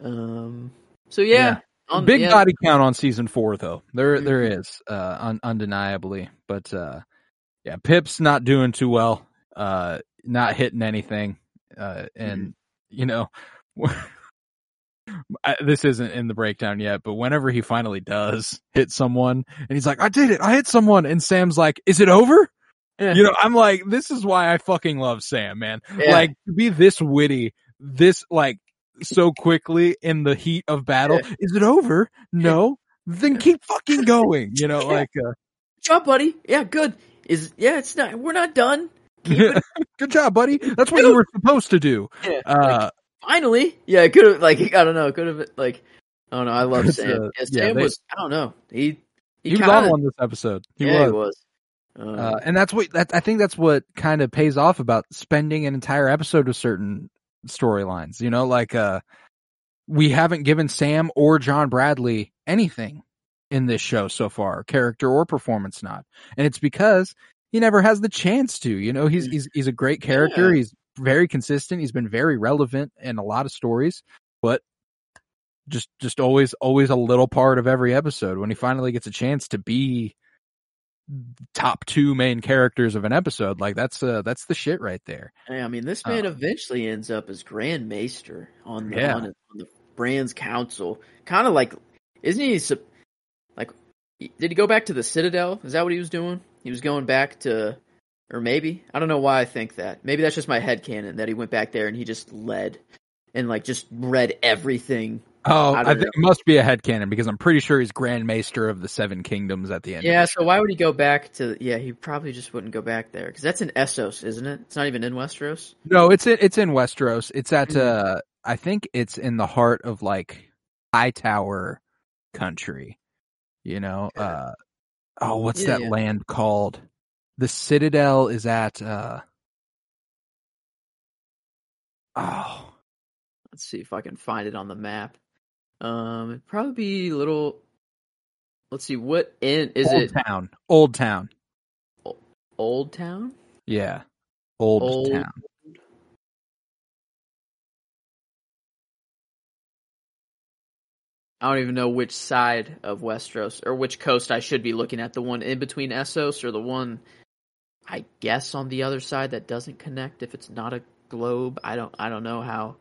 Um. So yeah, on, big yeah, body count on season four though. There, Mhm. there is, uh, un- undeniably. But uh, yeah, Pip's not doing too well. Uh, not hitting anything. Uh, and you know, I, this isn't in the breakdown yet, but whenever he finally does hit someone, and he's like, "I did it! I hit someone," and Sam's like, "Is it over?" Yeah. You know, I'm like, this is why I fucking love Sam, man. Yeah. Like to be this witty, this like so quickly in the heat of battle. Yeah. Is it over? No. Then keep fucking going. You know, like uh, job, buddy. Yeah, good. Is yeah, it's not. We're not done. Good job, buddy. That's what you were supposed to do. Yeah, Uh, finally. Yeah, it could have like I don't know. Could have like I don't know. I love Sam. uh, yeah, Sam they- was. I don't know. He he, he was kinda, on one this episode. He yeah, was. he was. Um, Uh, and that's what that I think that's what kind of pays off about spending an entire episode with certain storylines. You know, like uh, we haven't given Sam or John Bradley anything in this show so far, character or performance not, and it's because he never has the chance to. You know, he's he's he's a great character. Yeah. He's very consistent. He's been very relevant in a lot of stories, but just just always always a little part of every episode when he finally gets a chance to be top two main characters of an episode like that's uh that's the shit right there I mean, this man Uh, eventually ends up as Grand Maester on the Yeah. on, on the Bran's council. Kind of like, isn't he? Like, did he go back to the Citadel? Is that what he was doing? He was going back to, or maybe I don't know why I think that. Maybe that's just my head canon that he went back there and he just led and like just read everything. oh I think it must be a headcanon because i'm pretty sure he's grand maester of the seven kingdoms at the end Yeah. So why would he go back to? Yeah, he probably just wouldn't go back there because that's in Essos, isn't it? It's not even in Westeros. No, it's in it's in Westeros. It's at Mhm. uh I think it's in the heart of like Hightower country. You know, uh oh, what's Yeah, that yeah. land called? The Citadel is at uh Oh, Let's see if I can find it on the map. Um, it'd probably be a little. Let's see, what in is it Old it? Town. Old Town. Old Town? Yeah. Old, Old- Town. I don't even know which side of Westeros or which coast I should be looking at. The one in between Essos or the one, I guess, on the other side that doesn't connect. If it's not a globe, I don't. I don't know how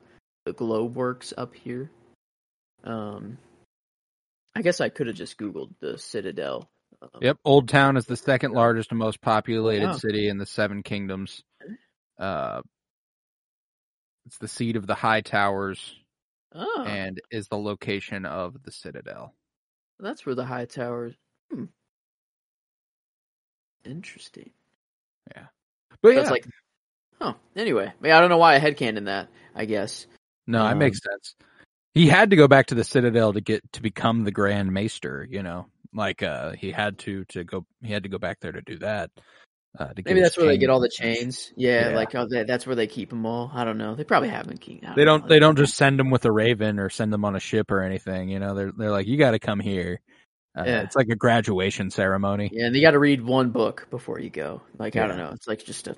the globe works up here. Um, I guess I could have just googled the Citadel. Um, Yep, Old Town is the second largest and most populated Wow. city in the Seven Kingdoms. Uh, it's the seat of the High Towers Oh, and is the location of the Citadel. that's where the high towers. Hmm. Interesting. Yeah, but That's yeah, like, huh. Anyway, I, mean, I don't know why I headcanon that. I guess. no, it um, makes sense. He had to go back to the Citadel to get to become the Grand Maester. You know, like uh, he had to to go. He had to go back there to do that. Uh, Maybe that's where they get all the chains. Yeah, Yeah. like oh, that, that's where they keep them all. I don't know. They probably have them. King. I They don't. know. They don't just send them with a raven or send them on a ship or anything. You know, they're they're like, you got to come here. Uh, Yeah. It's like a graduation ceremony. Yeah, and you got to read one book before you go. Like I don't know. It's like just a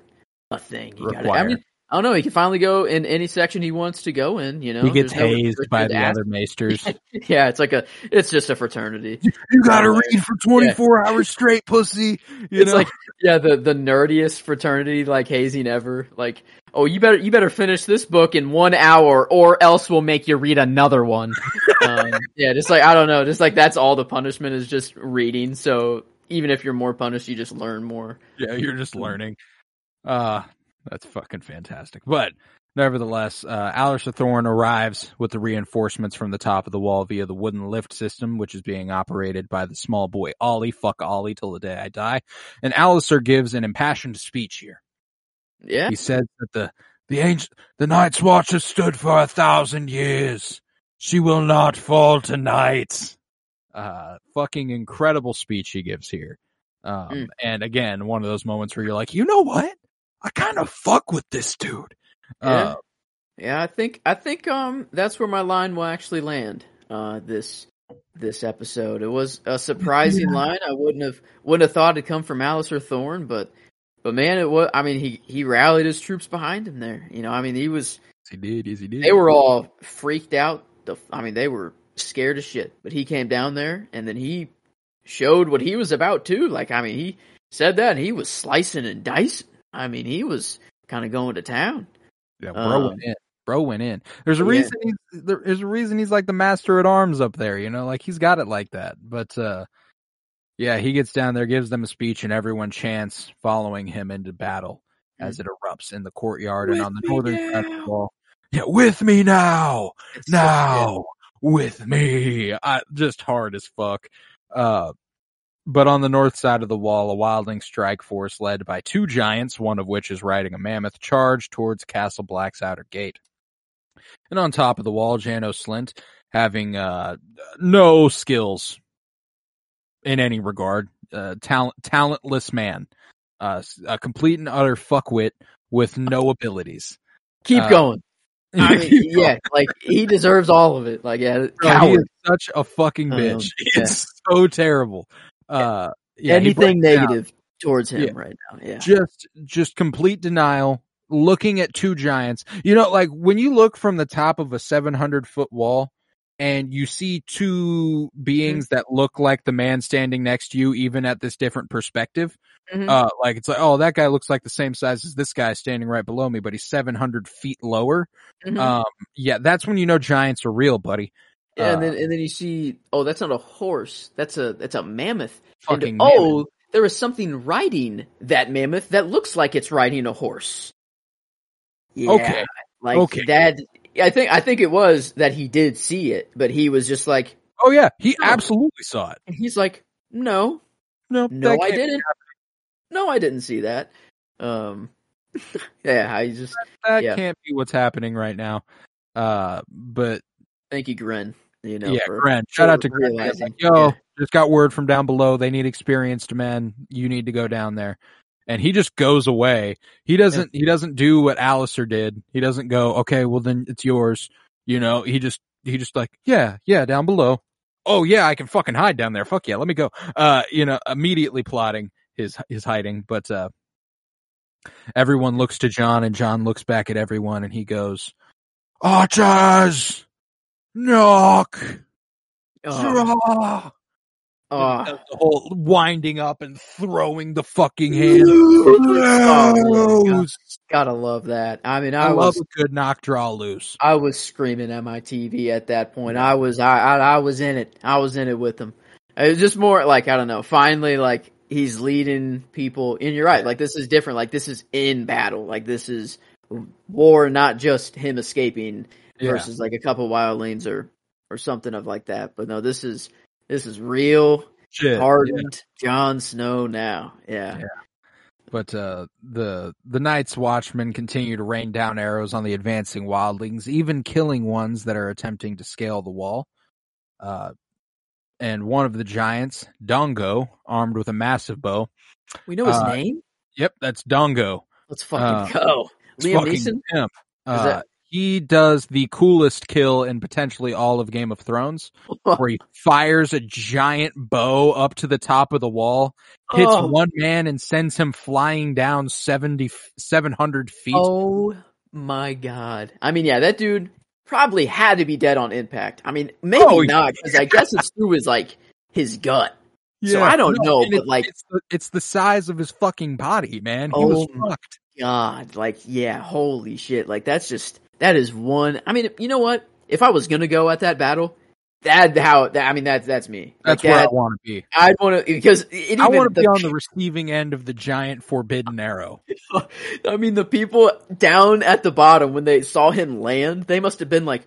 a thing. You got. I mean, I don't know. He can finally go in any section he wants to go in. You know, he gets There's hazed restricted by the ask- other maesters. Yeah, it's like a. It's just a fraternity. you gotta read for twenty four hours straight, pussy. You it's like yeah, the the nerdiest fraternity like hazing ever. Like, oh, you better you better finish this book in one hour, or else we'll make you read another one. um, yeah, just like I don't know, just like that's all the punishment is just reading. So even if you're more punished, you just learn more. yeah, you're just learning. Uh that's fucking fantastic. But nevertheless, uh Alliser Thorne arrives with the reinforcements from the top of the wall via the wooden lift system, which is being operated by the small boy Ollie. Fuck Ollie till the day I die. And Alliser gives an impassioned speech here. Yeah, He says that the the ancient the Night's Watch has stood for a thousand years. She will not fall tonight. Uh, fucking incredible speech he gives here. Um, Mm. and again, one of those moments where you're like, you know what? I kind of fuck with this dude. Yeah. Uh, yeah. I think I think um that's where my line will actually land. Uh, this this episode. It was a surprising line. I wouldn't have wouldn't have thought it'd come from Alliser Thorne, but but man, it was. I mean, he he rallied his troops behind him there. You know, I mean, he was. yes, he did. Yes, he did. They were all freaked out. The I mean, they were scared as shit. But he came down there and then he showed what he was about too. Like, I mean, he said that and he was slicing and dicing. I mean, he was kind of going to town. Yeah, bro Um, went in. Bro went in. There's a yeah. reason he's there's a reason he's like the master at arms up there, you know, like he's got it like that. But uh yeah, he gets down there, gives them a speech, and everyone chants following him into battle as it erupts in the courtyard and on the northern side of the wall. Yeah, with me now, It's so- now, with me. I, just hard as fuck. Uh, but on the north side of the wall, a wilding strike force led by two giants, one of which is riding a mammoth, charge towards Castle Black's outer gate. And on top of the wall, Jano Slynt, having uh, no skills in any regard, uh, talent, talentless man, uh, a complete and utter fuckwit with no abilities. Keep Uh, going. I mean, yeah, like he deserves all of it. Like, yeah, Bro, he is such a fucking Um, bitch. yeah. It's so terrible. Uh, yeah, Anything breaks down. negative towards him Yeah. right now. Yeah. just just complete denial looking at two giants you know like when you look from the top of a 700 foot wall and you see two beings that look like the man standing next to you even at this different perspective Mhm. uh like it's like oh that guy looks like the same size as this guy standing right below me but he's 700 feet lower Mhm. um yeah that's when you know giants are real buddy Yeah, and uh, then and then you see, oh, that's not a horse. That's a that's a mammoth. And, fucking oh, there is something riding that mammoth that looks like it's riding a horse. Yeah, Okay. like Okay. that. I think I think it was that he did see it, but he was just like, oh yeah he No. absolutely saw it he's like, no, no no, I didn't. No, I didn't see that. Um, yeah, I just that Yeah. can't be what's happening right now uh but thank you, Grenn. You know, yeah, for Grenn. Shout out to for Grenn. Like, Yo, Yeah. just got word from down below. They need experienced men. You need to go down there. And he just goes away. He doesn't. He doesn't do what Alliser did. He doesn't go. Okay, well then it's yours. You know. He just. He just like. Yeah, yeah, down below. Oh yeah, I can fucking hide down there. Fuck yeah, let me go. Uh, you know, immediately plotting his his hiding. But uh, everyone looks to Jon, and Jon looks back at everyone, and he goes, "Archers, knock." Oh, Draw! oh. the whole winding up and throwing the fucking hand. Oh, Loose. gotta love that. I mean, I, I love a good knock draw loose. I was screaming at my TV at that point. I was I, I I was in it. I was in it with him. It was just more like I don't know. Finally, like he's leading people. And you're right. Like this is different. Like this is in battle. Like this is war, not just him escaping Yeah. versus like a couple wildlings or or something of like that. But no, this is this is real Shit. hardened Jon Snow now. Yeah. Yeah. But uh, the the Night's Watchmen continue to rain down arrows on the advancing wildlings, even killing ones that are attempting to scale the wall. Uh, and one of the giants, Dongo, armed with a massive bow. We know his Uh, name. Yep, that's Dongo. Let's fucking uh, go. Liam fucking Neeson. pimp. Is that- he does the coolest kill in potentially all of Game of Thrones, where he fires a giant bow up to the top of the wall, hits Oh. one man, and sends him flying down 70, 700 feet. Oh my god! I mean, yeah, that dude probably had to be dead on impact. I mean, maybe Oh, not because I guess it's through his like his gut. so I don't know, but, it's- like- it's the, it's the size of his fucking body, man. He Oh was my- fucked. God, like yeah, holy shit! Like that's just that is one. I mean, you know what? If I was gonna go at that battle, that how that, I mean that that's me. Like, That's where I want to be. I'd want to because it I want to be on the receiving end of the giant forbidden arrow. I mean, the people down at the bottom when they saw him land, they must have been like,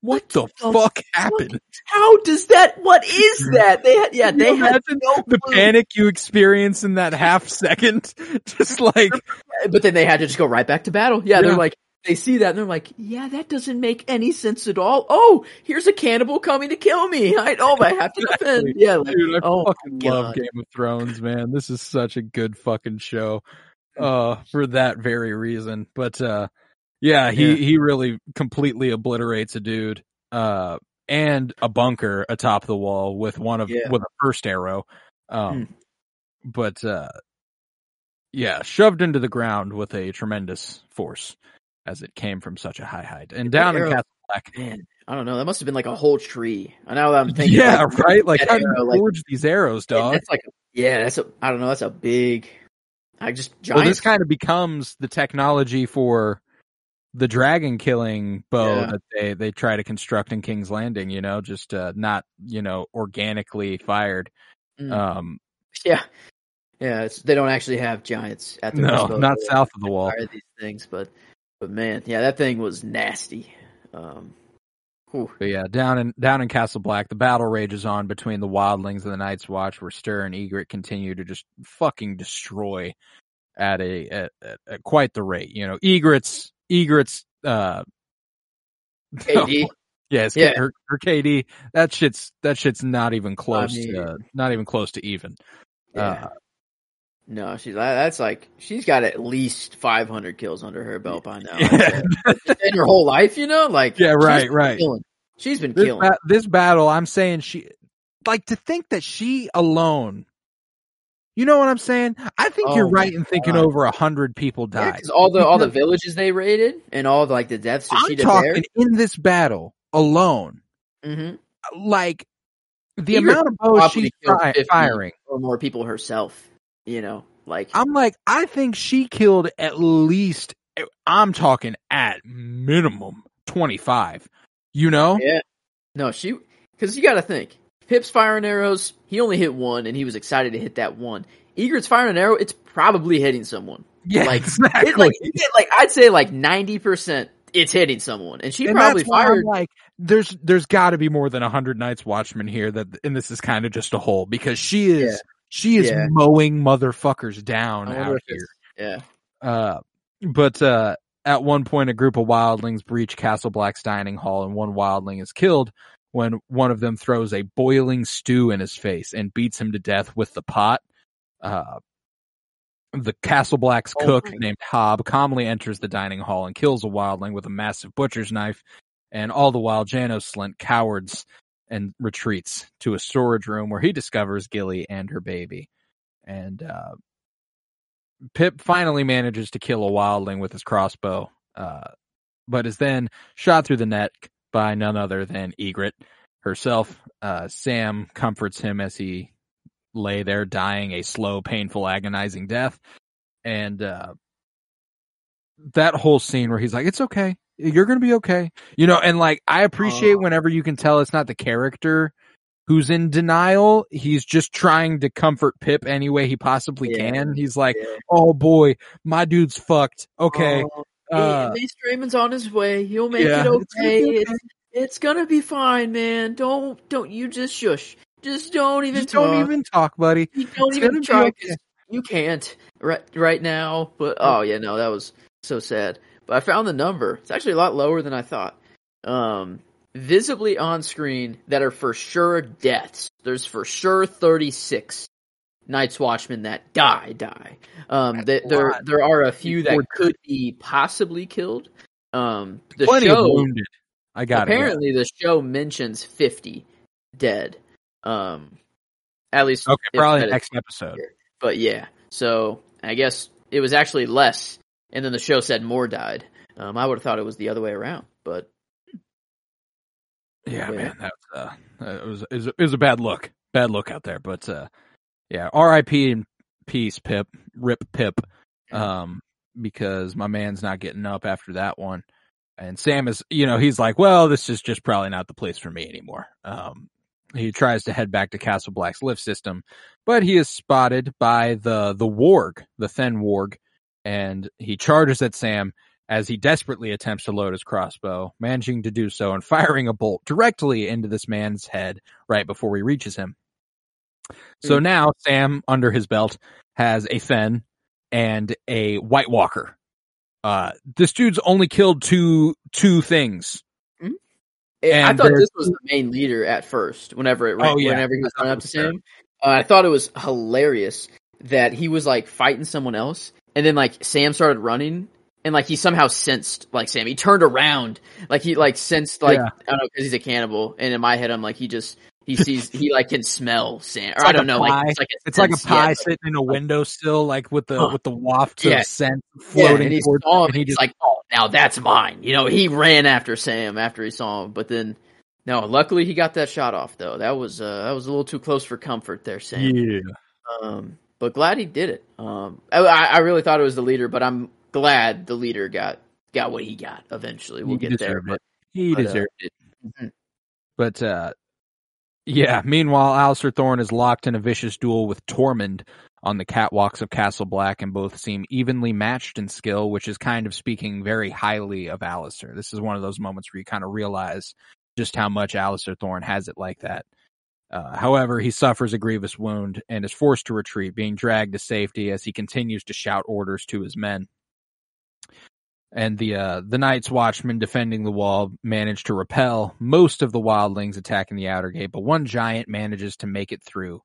What the the fuck happened? "How does that? What is that?" They had, yeah, Can they had no the clue. panic you experience in that half second, just like but then they had to just go right back to battle. Yeah, Yeah. they're like, they see that and they're like, "Yeah, that doesn't make any sense at all." Oh, here's a cannibal coming to kill me. I oh, I have to defend. Yeah, like, dude, I oh fucking love Game of Thrones, man. This is such a good fucking show, uh, for that very reason. But uh, yeah, he Yeah. he really completely obliterates a dude, uh, and a bunker atop the wall with one of Yeah. with a first arrow, um, Hmm. but uh, yeah, shoved into the ground with a tremendous force as it came from such a high height and down in arrow- Castle Black. man. I don't know. That must have been like a whole tree. I know that I'm thinking. Yeah, like, right. Like how do you like- these arrows, dog? That's like, a, yeah, that's a. I don't know. That's a big. I just giant. Well, this kind of becomes the technology for the dragon killing bow Yeah. that they they try to construct in King's Landing. You know, just uh, not you know organically fired. Mm. Um, Yeah, yeah. It's, they don't actually have giants at the no, not south of the wall. these things, but but man, yeah, that thing was nasty. Um. Yeah, down in down in Castle Black, the battle rages on between the Wildlings and the Night's Watch, where Styr and Ygritte continue to just fucking destroy at a at, at, at quite the rate. You know, Ygritte's Ygritte's uh KD. Yes, Yeah. her, her KD. That shit's that shit's not even close mean- to not even close to even. Yeah. Uh, no, she's that's like she's got at least 500 kills under her belt by now. Yeah. In her whole life, you know, like Yeah, right, been right. Killing. She's been this, killing. ba- this battle, I'm saying she like to think that she alone. You know what I'm saying? I think Oh you're right in thinking God. over a hundred people Yeah, died. 'cause all the all the villages they raided and all the, like the deaths that she I'm did talking in this battle alone. Mm-hmm. like the amount of bows she's killed fi- 50. firing. Or more people herself. You know, like I'm like, I think she killed at least, I'm talking at minimum 25. You know? Yeah. No, she because you got to think. Pip's firing arrows. He only hit one, and he was excited to hit that one. Ygritte's firing an arrow. It's probably hitting someone. Yeah, like, exactly. It, like, it, like I'd say like ninety percent. It's hitting someone, and she and probably fired. like, there's there's got to be more than 100 Night's Watchmen here that, and this is kind of just a hole because she is. She is Yeah. motowing motherfuckers down out here. Yeah. Uh, but uh, at one point, a group of wildlings breach Castle Black's dining hall, and one wildling is killed when one of them throws a boiling stew in his face and beats him to death with the pot. Uh, the Castle Black's Oh cook, named Hob, calmly enters the dining hall and kills a wildling with a massive butcher's knife, and all the while Janos Slynt cowards and retreats to a storage room where he discovers Gilly and her baby. And uh, Pip finally manages to kill a wildling with his crossbow, uh, but is then shot through the neck by none other than Ygritte, herself. Uh, Sam comforts him as he lay there dying a slow, painful, agonizing death. And, uh, that whole scene where he's like, it's okay. You're going to be okay. You know, and like, I appreciate Oh. whenever you can tell it's not the character who's in denial. He's just trying to comfort Pip any way he possibly Yeah. can. He's like, Yeah. oh boy, my dude's fucked. Okay. Oh, Uh, hey, Maester Aemon's on his way. He'll make yeah, it okay. It's, it's gonna be fine, man. Don't don't you just shush. Just don't even just talk. don't even talk, buddy. You don't it's even try. okay. You can't right right now. But oh yeah, no, that was so sad. But I found the number. It's actually a lot lower than I thought. Um, visibly on screen that are for sure deaths. There's for sure 36 Night's Watchmen that die die. Um, th- there there are a few that could be possibly killed. Um, the Plenty show of wounded. I got it. apparently the show mentions 50 dead. Um, at least Okay, probably next episode. but yeah, so I guess it was actually less, and then the show said more died. Um, I would have thought it was the other way around, but Yeah, Yeah. man, that was, uh, uh, it was it was, it was a bad look, bad look out there. But uh, yeah, R.I.P. and peace, Pip, rip Pip, um, because my man's not getting up after that one. And Sam is, you know, he's like, well, this is just probably not the place for me anymore. Um, he tries to head back to Castle Black's lift system, but he is spotted by the the warg, the Thenn warg, and he charges at Sam as he desperately attempts to load his crossbow, managing to do so and firing a bolt directly into this man's head right before he reaches him. So now Sam, under his belt, has a Thenn and a White Walker. Uh, this dude's only killed two two things. I thought this was the main leader at first. Whenever it Oh, yeah. whenever he was I thought running it up to. Sam, uh, I thought it was hilarious that he was like fighting someone else, and then like Sam started running, and like he somehow sensed like Sam. He turned around, like he like sensed like Yeah. I don't know because he's a cannibal, and in my head I'm like he just he sees he like can smell Sam. Or like I don't know, pie. like it's like a It's like a pie yeah, sitting in a windowsill, like with the Huh. with the waft Yeah. of scent Yeah, floating and he saw him, and he just like, "Oh, now that's mine." You know, he ran after Sam after he saw him, but then, no, luckily he got that shot off though. That was uh, that was a little too close for comfort there, Sam. yeah. Um, but glad he did it. Um, I, I really thought it was the leader, but I'm glad the leader got got what he got. Eventually, we'll he get there. it. He but, uh, deserved it. Mhm. But uh yeah, meanwhile Alliser Thorne is locked in a vicious duel with Tormund on the catwalks of Castle Black and both seem evenly matched in skill, which is kind of speaking very highly of Alliser. This is one of those moments where you kind of realize just how much Alliser Thorne has it like that. Uh, however, he suffers a grievous wound and is forced to retreat, being dragged to safety as he continues to shout orders to his men. And the uh, the Night's Watchmen defending the wall manage to repel most of the wildlings attacking the outer gate, but one giant manages to make it through,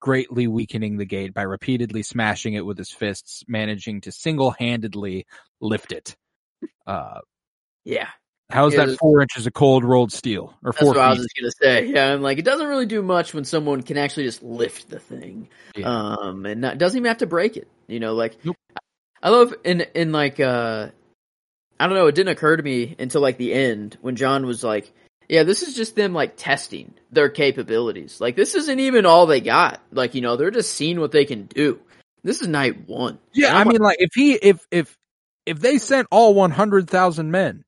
greatly weakening the gate by repeatedly smashing it with his fists, managing to single-handedly lift it. Uh, Yeah, how's that four inches of cold rolled steel or four? that's what I was feet? just gonna say. Yeah, I'm like, it doesn't really do much when someone can actually just lift the thing, Yeah. um, and not, doesn't even have to break it. You know, like Nope. I love in in like uh, I don't know. It didn't occur to me until like the end when Jon was like, "Yeah, this is just them like testing their capabilities. Like this isn't even all they got. Like you know, they're just seeing what they can do. This is night one. Yeah, I mean, like if he if if if they sent all one hundred thousand men,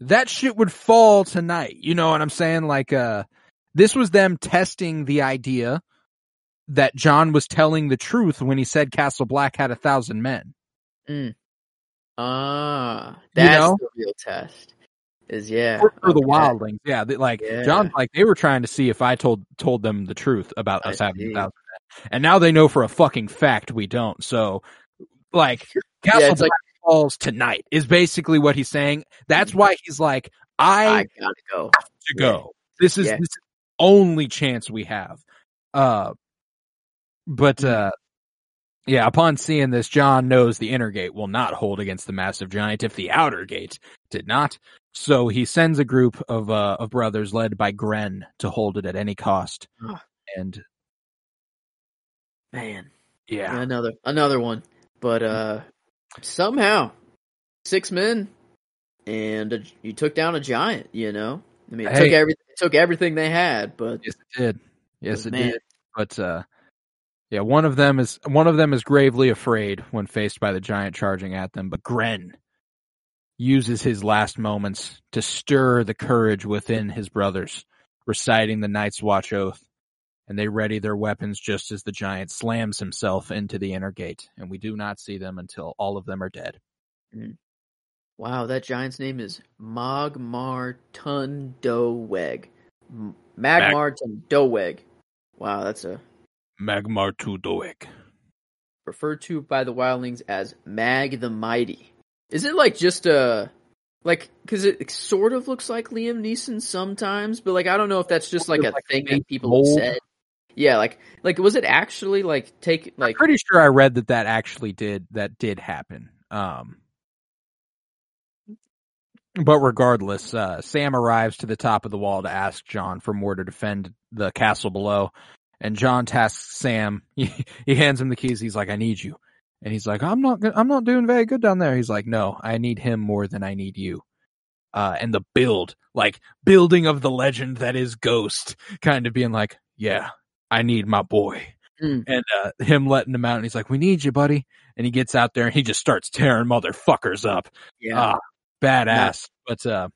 that shit would fall tonight. You know what I'm saying? Like, uh, this was them testing the idea that Jon was telling the truth when he said Castle Black had a thousand men. Ah, You that's know? the real test. Is yeah For, for the okay. wildlings, yeah, they, like Yeah. Jon's like they were trying to see if I told told them the truth about I us having see. a thousand men, and now they know for a fucking fact we don't. So, like, Castle Yeah, it's like falls tonight is basically what he's saying. That's why he's like, I, I gotta go. to go. This is Yeah. this is only chance we have. Uh, but uh, yeah, upon seeing this, Jon knows the inner gate will not hold against the massive giant if the outer gate did not. So he sends a group of uh, of brothers led by Grenn to hold it at any cost. Ah. And Man, yeah, another another one. But uh somehow six men and a, you took down a giant, you know? I mean, it Hey. took every it took everything they had, but Yes, it did. Yes, it man, did. But uh, yeah, one of them is one of them is gravely afraid when faced by the giant charging at them. But Grenn uses his last moments to stir the courage within his brothers, reciting the Night's Watch oath, and they ready their weapons just as the giant slams himself into the inner gate. And we do not see them until all of them are dead. Mm. Wow, that giant's name is Magmar Tundoweg. M- Magmar Tundoweg. Wow, that's a Magmar Tudoek. referred to by the wildlings as Mag the Mighty. Is it like just a like because it sort of looks like Liam Neeson sometimes, but like I don't know if that's just like a Like thing that people mold? said. Yeah, like like was it actually like take I'm like pretty sure I read that that actually did that did happen. Um, but regardless, uh, Sam arrives to the top of the wall to ask Jon for more to defend the castle below, and Jon tasks Sam. He, he hands him the keys. He's like, "I need you," and he's like, "I'm not. I'm not doing very good down there." He's like, "No, I need him more than I need you." Uh, and the build, like building of the legend that is Ghost, kind of being like, "Yeah, I need my boy." Mm. and uh, him letting him out, and he's like, "We need you, buddy." And he gets out there and he just starts tearing motherfuckers up. yeah. Ah, badass. But uh,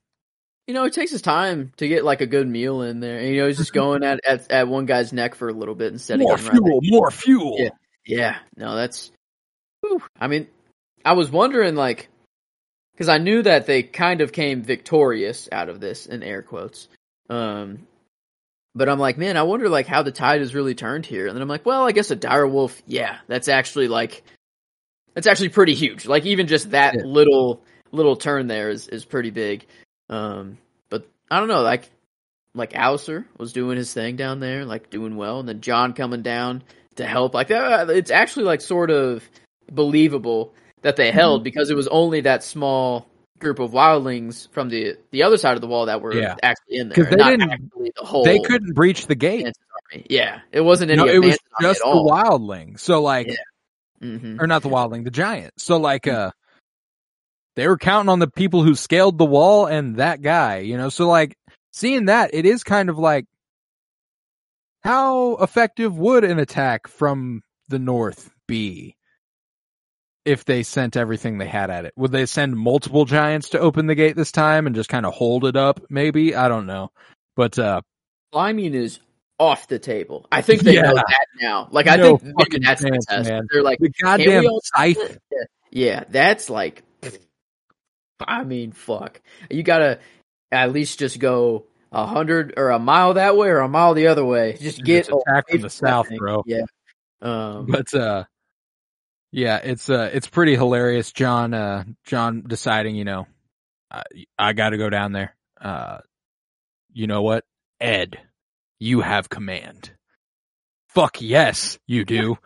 you know, it takes his time to get like a good meal in there. And, you know, he's just going at, at at one guy's neck for a little bit instead more of getting right fuel, more fuel. Yeah. Yeah, no, that's. whew. I mean, I was wondering, like, because I knew that they kind of came victorious out of this, in air quotes. Um, but I'm like, man, I wonder, like, how the tide has really turned here. And then I'm like, well, I guess a dire wolf, yeah, that's actually like, that's actually pretty huge. Like, even just that Yeah. little little turn there is is pretty big. Um, but I don't know, like, like Alliser was doing his thing down there, like doing well, and then Jon coming down to help. Like uh, it's actually like sort of believable that they Mm-hmm. held because it was only that small group of wildlings from the the other side of the wall that were Yeah. actually in there. they not didn't- actually the whole. They couldn't breach the gate. Yeah, it wasn't any. No, it was just the wildling. So like, Yeah. Mhm. or not the wildling, the giant. So like, uh, they were counting on the people who scaled the wall and that guy. You know, so like seeing that, it is kind of like, how effective would an attack from the north be? If they sent everything they had at it. Would they send multiple giants to open the gate this time and just kind of hold it up? Maybe I don't know, but uh, Climbing is off the table. I think they Yeah. know that now. Like I No think maybe that's the test. man. They're like, the goddamn scythe. Yeah, that's like, I mean, fuck. You gotta at least just go a hundred or a mile that way or a mile the other way. Just get attack from the south, thing. bro. Yeah. Um, But uh, yeah, it's uh, it's pretty hilarious. Jon, uh, Jon deciding, you know, I, I got to go down there. Uh, you know what, Edd, you have command. Fuck yes, you do.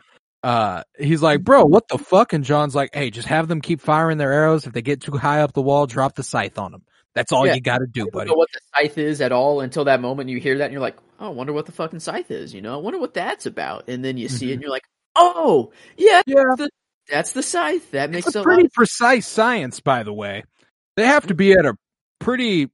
Uh, he's like, bro, what the fuck? And Jon's like, hey, just have them keep firing their arrows. If they get too high up the wall, drop the scythe on them. That's all Yeah. you got to do, I don't buddy. know what the scythe is at all until that moment you hear that and you're like, oh, I wonder what the fucking scythe is, you know? I wonder what that's about. And then you see it and you're like, oh, yeah, Yeah, that's the scythe. That makes it's a a lot pretty precise science, by the way. They have to be at a pretty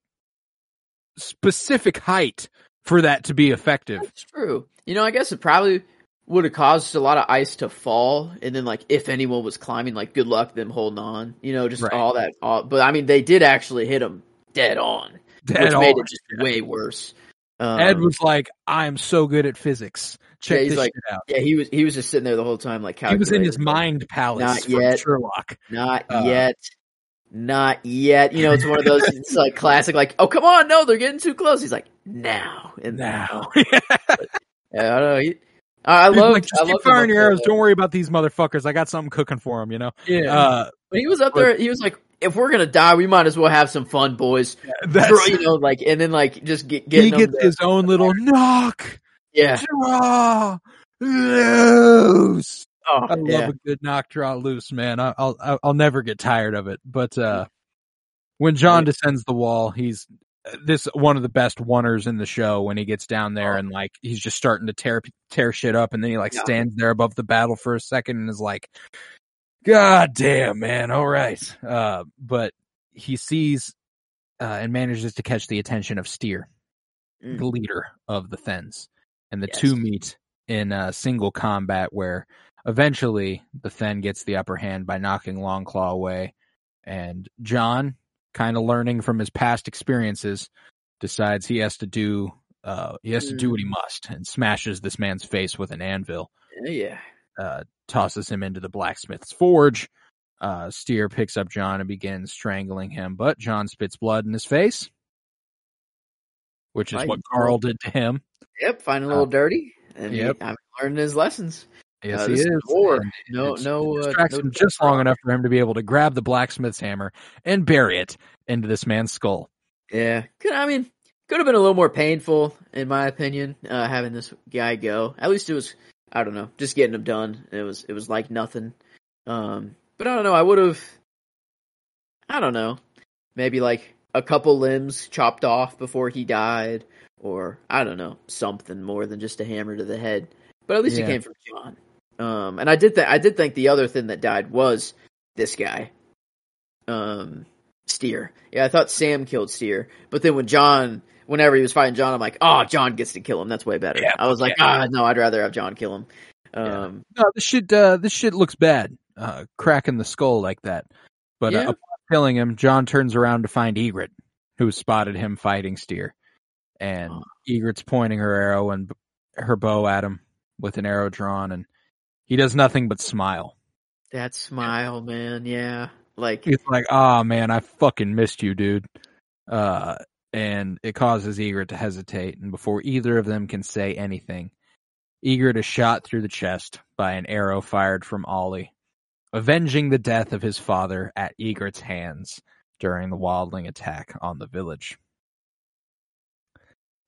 specific height for that to be effective. That's true. You know, I guess it probably would have caused a lot of ice to fall, and then like if anyone was climbing, like good luck them holding on. You know, just Right. all that. All, but I mean, they did actually hit him dead on, Dead which made it just way worse. Um, Edd was like, "I'm so good at physics. Check Yeah, he's this like, shit out." yeah, he was he was just sitting there the whole time, like He was in his mind palace Not yet. Sherlock. Not uh, yet. Not yet. You know, it's one of those. it's like classic. Like, oh come on, no, they're getting too close. He's like, now and Now, Yeah, I don't know. He, I I love. like, just I keep firing your arrows. Don't worry about these motherfuckers. I got something cooking for them. You know. Yeah. Uh, But he was up there. He was like, "If we're gonna die, we might as well have some fun, boys." that's, you know, like, and then like just get get he gets his own little knock. yeah. Draw loose. Oh, I love a good knock draw loose, man. I- I'll I'll I'll never get tired of it. But uh, when John descends the wall, he's this one of the best oneers in the show. When he gets down there Oh. and like he's just starting to tear tear shit up, and then he like Yeah. stands there above the battle for a second and is like, "God damn, man, all right." Uh, but he sees uh, and manages to catch the attention of Styr, Mm. the leader of the Thenns. And the Yes. two meet in a single combat where eventually the Thenn gets the upper hand by knocking Longclaw away. And Jon, kind of learning from his past experiences, decides he has to do uh, he has to do what he must and smashes this man's face with an anvil Yeah. Uh, tosses him into the blacksmith's forge. Uh, Styr picks up Jon and begins strangling him, but Jon spits blood in his face, which is what Karl did to him. Yep. Finding a little dirty. And yep. he, I'm learning his lessons. Yes, Uh, he this is. war. No, it's- no, it uh, distracts no him just long enough for him to be able to grab the blacksmith's hammer and bury it into this man's skull. Yeah. Could I mean could have been a little more painful in my opinion, uh, having this guy go. At least it was I don't know, just getting them done. It was it was like nothing. Um but I don't know, I would have I don't know. Maybe like a couple limbs chopped off before he died or I don't know, something more than just a hammer to the head. But at least Yeah. it came from Jon. Um and I did th- I did think the other thing that died was this guy. Um Styr. Yeah, I thought Sam killed Styr, but then when Jon, whenever he was fighting Jon, I'm like, oh, Jon gets to kill him. That's way better. Yeah, I was like, yeah. ah, no, I'd rather have Jon kill him. Yeah. Um, No, this shit, uh, this shit looks bad. Uh, cracking the skull like that. But uh, upon killing him, Jon turns around to find Ygritte, who spotted him fighting Styr. And Oh. Ygritte's pointing her arrow and her bow at him with an arrow drawn, and he does nothing but smile. that smile, man. Yeah, like it's like, "Ah, man, I fucking missed you, dude." Uh, and it causes Ygritte to hesitate, and before either of them can say anything, Ygritte is shot through the chest by an arrow fired from Olly, avenging the death of his father at Ygritte's hands during the wildling attack on the village.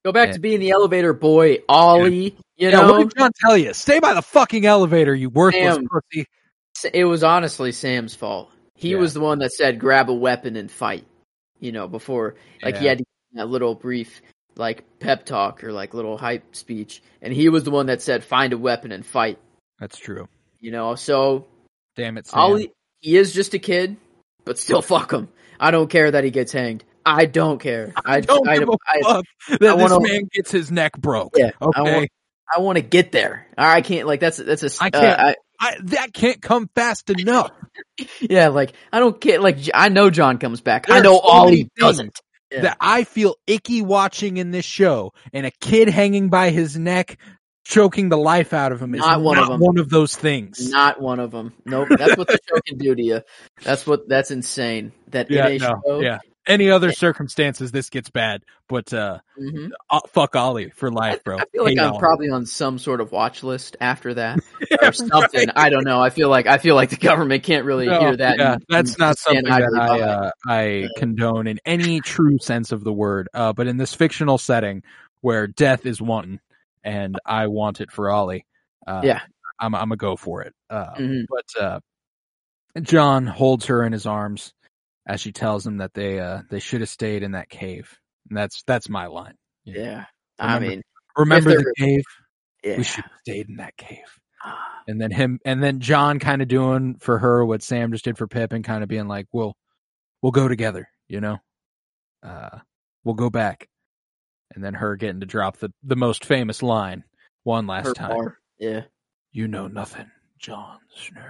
go back Yeah. to being the elevator boy, Olly. You yeah, know, what did Jon tell you? Stay by the fucking elevator, you worthless Damn. pussy. it was honestly Sam's fault. He Yeah. was the one that said grab a weapon and fight. You know, before like he had to that little brief like pep talk or like little hype speech, and he was the one that said find a weapon and fight. That's true. You know, so Damn it, Sam. Olly, he is just a kid, but still fuck him. I don't care that he gets hanged. I don't care. I don't I, give a I, fuck that I this wanna- man gets his neck broke. Yeah, I okay. I want to get there. I can't like that's that's a I uh, can't- I- I, that can't come fast enough. yeah, like I don't care. Like I know Jon comes back. There I know so Olly doesn't. Yeah. That I feel icky watching in this show, and a kid hanging by his neck, choking the life out of him is Not one of them. one of those things. Not one of them. Nope. That's what the show can do to you. That's what. That's insane. That yeah, in a no, show. yeah. Any other circumstances, this gets bad. But uh, mhm. uh, fuck Olly for life, bro. I feel like Hate I'm Olly. probably on some sort of watch list after that or something. I don't know. I feel like I feel like the government can't really No, hear that. yeah, and- that's and not something that I uh, I condone in any true sense of the word. Uh, but in this fictional setting where death is wanting, and I want it for Olly, uh, Yeah. I'm I'm a go for it. Uh, Mhm. But uh, Jon holds her in his arms as she tells him that they uh, they should have stayed in that cave. And that's that's my line. you know. Yeah. I Remember- mean, Remember the cave? yeah. We should have stayed in that cave. And then him, and then Jon kind of doing for her what Sam just did for Pyp, and kind of being like, "We'll, we'll go together," you know. Uh, we'll go back, and then her getting to drop the the most famous line one last Her time. bar. Yeah. You know nothing, Jon Snow.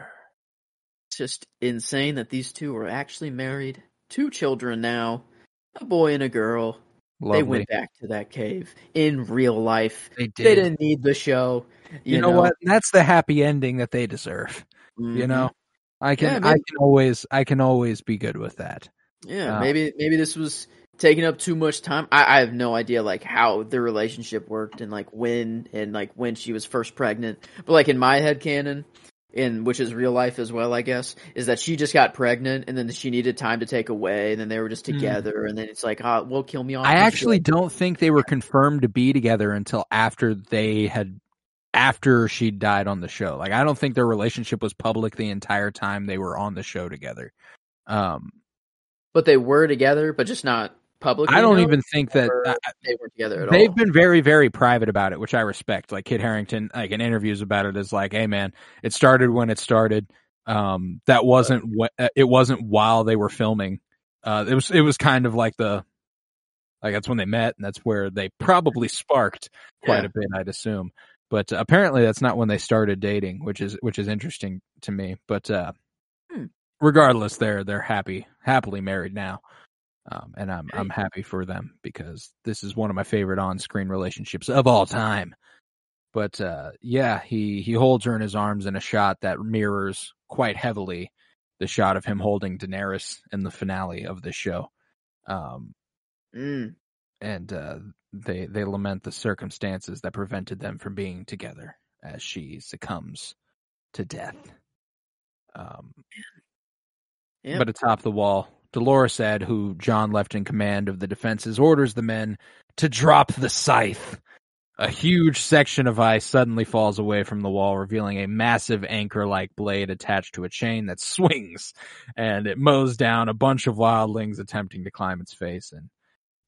Just insane that these two are actually married. Two children now, a boy and a girl. Lovely. They went back to that cave in real life. They did. They didn't need the show. you, know, what? That's the happy ending that they deserve. You Mhm. know, I can, Yeah, I can always, I can always be good with that. Yeah, Uh, maybe maybe this was taking up too much time. I, I have no idea like how the relationship worked and like when and like when she was first pregnant. But like in my head canon, in which is real life as well, I guess, is that she just got pregnant and then she needed time to take away and then they were just Hmm. together and then it's like, ah, well, kill me off. I actually don't think they were confirmed to be together until after they had after she died on the show. Like I don't think their relationship was public the entire time they were on the show together. Um but they were together, but just not publicly. I don't even think that they weren't together at all. they've all. been very very private about it, which I respect. Like Kit Harington like in interviews about it is like, "Hey man, it started when it started. Um that wasn't what uh, it wasn't while they were filming. Uh it was it was kind of like the Like that's when they met, and that's where they probably sparked quite Yeah. a bit, I'd assume. But uh, apparently, that's not when they started dating, which is which is interesting to me. But uh, Hmm. regardless, they're they're happy, happily married now, um, and I'm I'm happy for them because this is one of my favorite on-screen relationships of all time. But uh, yeah, he he holds her in his arms in a shot that mirrors quite heavily the shot of him holding Daenerys in the finale of the show. Um, Mm. and uh, they they lament the circumstances that prevented them from being together as she succumbs to death. Um, Yeah. But atop the wall, Dolorous Edd, who Jon left in command of the defenses, orders the men to drop the scythe. A huge section of ice suddenly falls away from the wall, revealing a massive anchor-like blade attached to a chain that swings, and it mows down a bunch of wildlings attempting to climb its face. And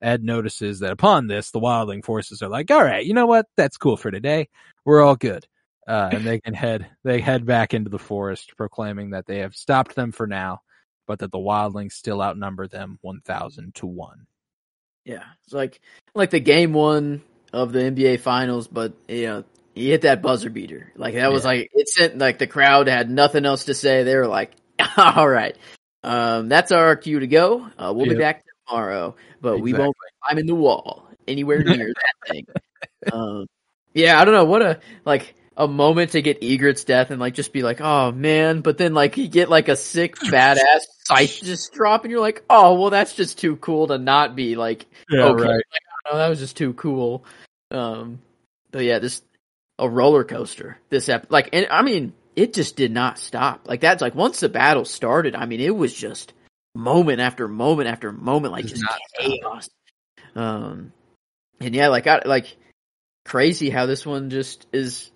Edd notices that upon this, the wildling forces are like, "All right, you know what? That's cool for today. We're all good." Uh, and they can head they head back into the forest, proclaiming that they have stopped them for now, but that the wildlings still outnumber them one thousand to one. Yeah, it's like like the game one of the NBA Finals, but you know he hit that buzzer beater. Like that was like it sent like the crowd had nothing else to say. They were like, "All right, um, that's our cue to go. Uh, we'll be back tomorrow, but we won't climb in the wall anywhere near that thing." Um, yeah, I don't know what a like a moment to get Ygritte's death and like just be like, "Oh man," but then like you get like a sick badass scythe just drop, and you're like, "Oh well, that's just too cool to not be like." Yeah, okay. Like, I that was just too cool. Um, but yeah, this a roller coaster. This ep- like, and I mean, it just did not stop. Like that's like once the battle started, I mean, it was just moment after moment after moment, like just chaos. Um, and yeah, like I like crazy how this one just is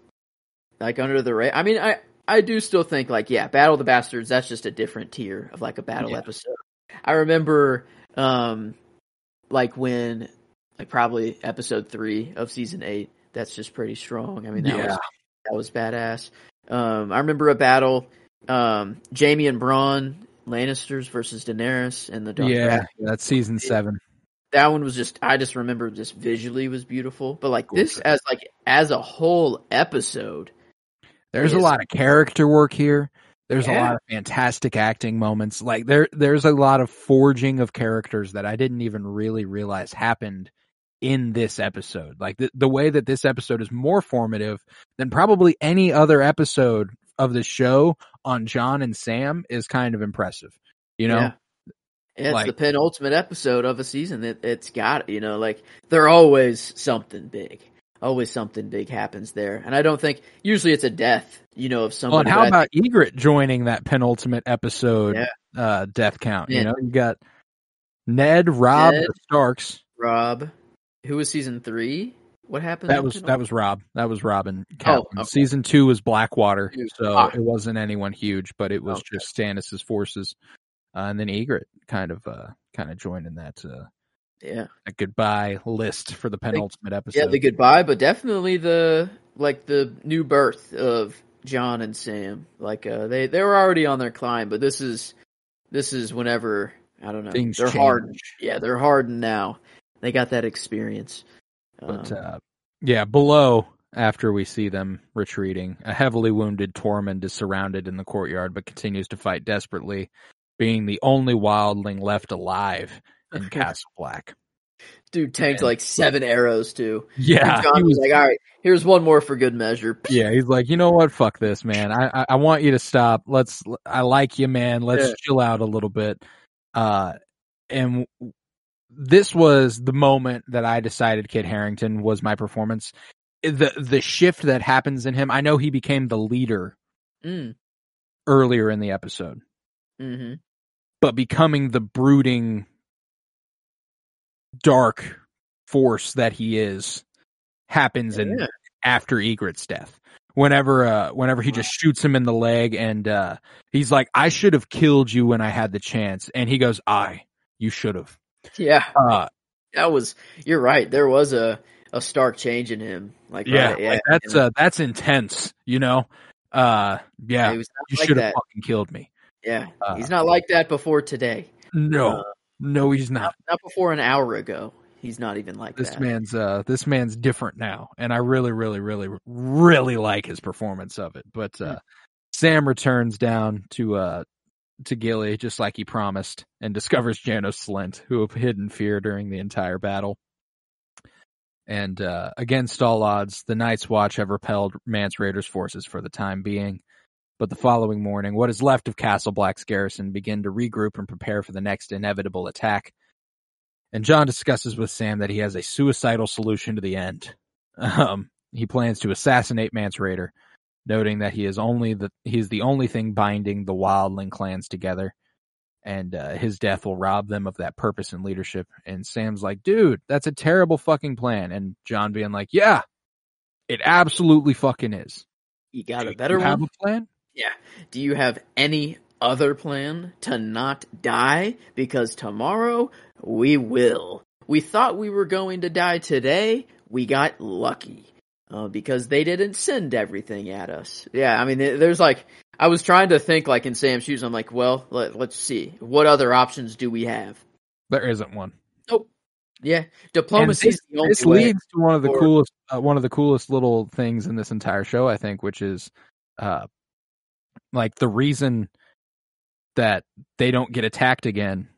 like under the radar. I mean, I I do still think like yeah, Battle of the Bastards. That's just a different tier of like a battle Yeah. episode. I remember, um, like when like probably episode three of season eight. That's just pretty strong. I mean, that Yeah. was that was badass. Um, I remember a battle, um, Jaime and Bronn Lannisters versus Daenerys and the Dark yeah, Dragon. that's season seven. That one was just I just remember just visually was beautiful, but like this as like as a whole episode, There's a lot of character work here. There's a lot of fantastic acting moments. Like there, there's a lot of forging of characters that I didn't even really realize happened in this episode. Like the, the way that this episode is more formative than probably any other episode of the show on Jon and Sam is kind of impressive. You know? Yeah. Yeah, it's Like- the penultimate episode of a season. It, it's got you know like they're always something big. Always something big happens there, and I don't think usually it's a death. You know, of Oh, someone. and how about Ygritte joining that penultimate episode Yeah. uh, death count? You know, you got Ned, Robb, Ned. Starks. Robb? Who was season three? What happened? That was penul- that was Robb. That was Robin. Oh, okay. Season two was Blackwater, so Ah. it wasn't anyone huge, but it was Okay. just Stannis's forces, uh, and then Ygritte kind of uh, kind of joined in that uh, yeah. a goodbye list for the penultimate episode. Yeah, the goodbye, but definitely the like the new birth of Jon and Sam. Like uh they they were already on their climb, but this is this is whenever I don't know. Things they're change. hardened. Yeah, they're hardened now. They got that experience. But Um, uh, yeah, below after we see them retreating, a heavily wounded Tormund is surrounded in the courtyard, but continues to fight desperately, being the only wildling left alive in Castle Black. dude tanked and- like seven arrows too. Yeah, And Jon he was was like, "All right, here's one more for good measure." Yeah, he's like, you know what? Fuck this, man. I, I, I want you to stop. Let's, I like you, man. Let's Yeah. chill out a little bit. Uh, and this was the moment that I decided Kit Harington was my performance. The, the shift that happens in him, I know he became the leader Mm. earlier in the episode, hmm but becoming the brooding, dark force that he is happens in Yeah. after Ygritte's death. Whenever uh whenever he just shoots him in the leg and uh he's like, I should have killed you when I had the chance and he goes, I you should have. Yeah, Uh that was. You're right. There was a a stark change in him. Like yeah, right, yeah, like that's uh that's intense, you know? Uh yeah, he you like should have fucking killed me. Yeah, Uh, he's not like that before today. No. Uh, no, he's not. Not, not before an hour ago. He's not even like that. This that. man's uh this man's different now, and I really, really, really, really like his performance of it. But uh Sam returns down to uh to Gilly just like he promised, and discovers Janos Slynt, who have hidden fear during the entire battle. And uh against all odds, the Night's Watch have repelled Mance Rayder's forces for the time being. But the following morning, what is left of Castle Black's garrison begin to regroup and prepare for the next inevitable attack. And Jon discusses with Sam that he has a suicidal solution to the end. Um, he plans to assassinate Mance Rayder, noting that he is only the he is the only thing binding the Wildling clans together, and uh, his death will rob them of that purpose and leadership. And Sam's like, "Dude, that's a terrible fucking plan." And Jon being like, "Yeah, it absolutely fucking is." You got a better you have a plan? Yeah. Do you have any other plan to not die? Because tomorrow we will. We thought we were going to die today. We got lucky. Uh, because they didn't send everything at us. Yeah, I mean, there's like, I was trying to think like in Sam's shoes. I'm like, well, let, let's see. What other options do we have? There isn't one. Nope. Yeah, diplomacy this, is the only this leads to one of the Or- coolest uh, one of the coolest little things in this entire show, I think, which is uh like the reason that they don't get attacked again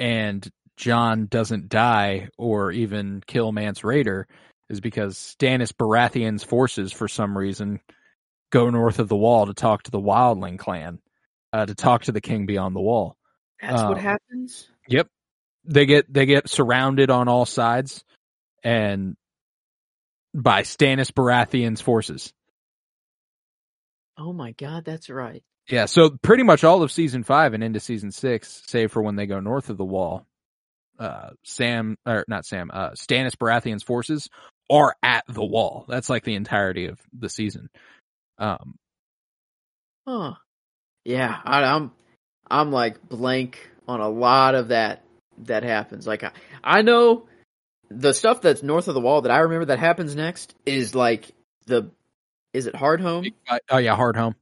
and Jon doesn't die or even kill Mance Rayder is because Stannis Baratheon's forces for some reason go north of the wall to talk to the Wildling clan, uh, to talk to the king beyond the wall That's what happens. Yep, they get they get surrounded on all sides and by Stannis Baratheon's forces. Oh my god, that's right. Yeah, so pretty much all of season 5 and into season 6 save for when they go north of the wall. Uh Sam or not Sam, uh Stannis Baratheon's forces are at the wall. That's like the entirety of the season. Um Huh. Yeah, I, I'm I'm like blank on a lot of that that happens. Like I, I know the stuff that's north of the wall that I remember that happens next is like the is it hardhome? oh yeah, hardhome.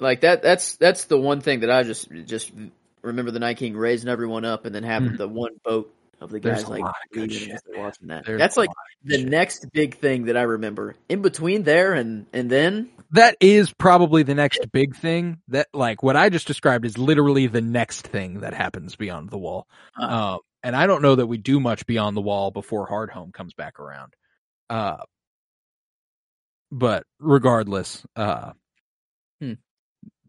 Like that that's that's the one thing that I just just remember the Night King raising everyone up and then having Mhm. the one boat of the guys like lot of good leaving shit, as they're man. watching that. There's that's like the shit. next big thing that I remember. In between there and and then that is probably the next big thing that like what I just described is literally the next thing that happens beyond the wall. uh, Um, and I don't know that we do much beyond the wall before Hardhome comes back around. Uh, but regardless, uh, Hmm.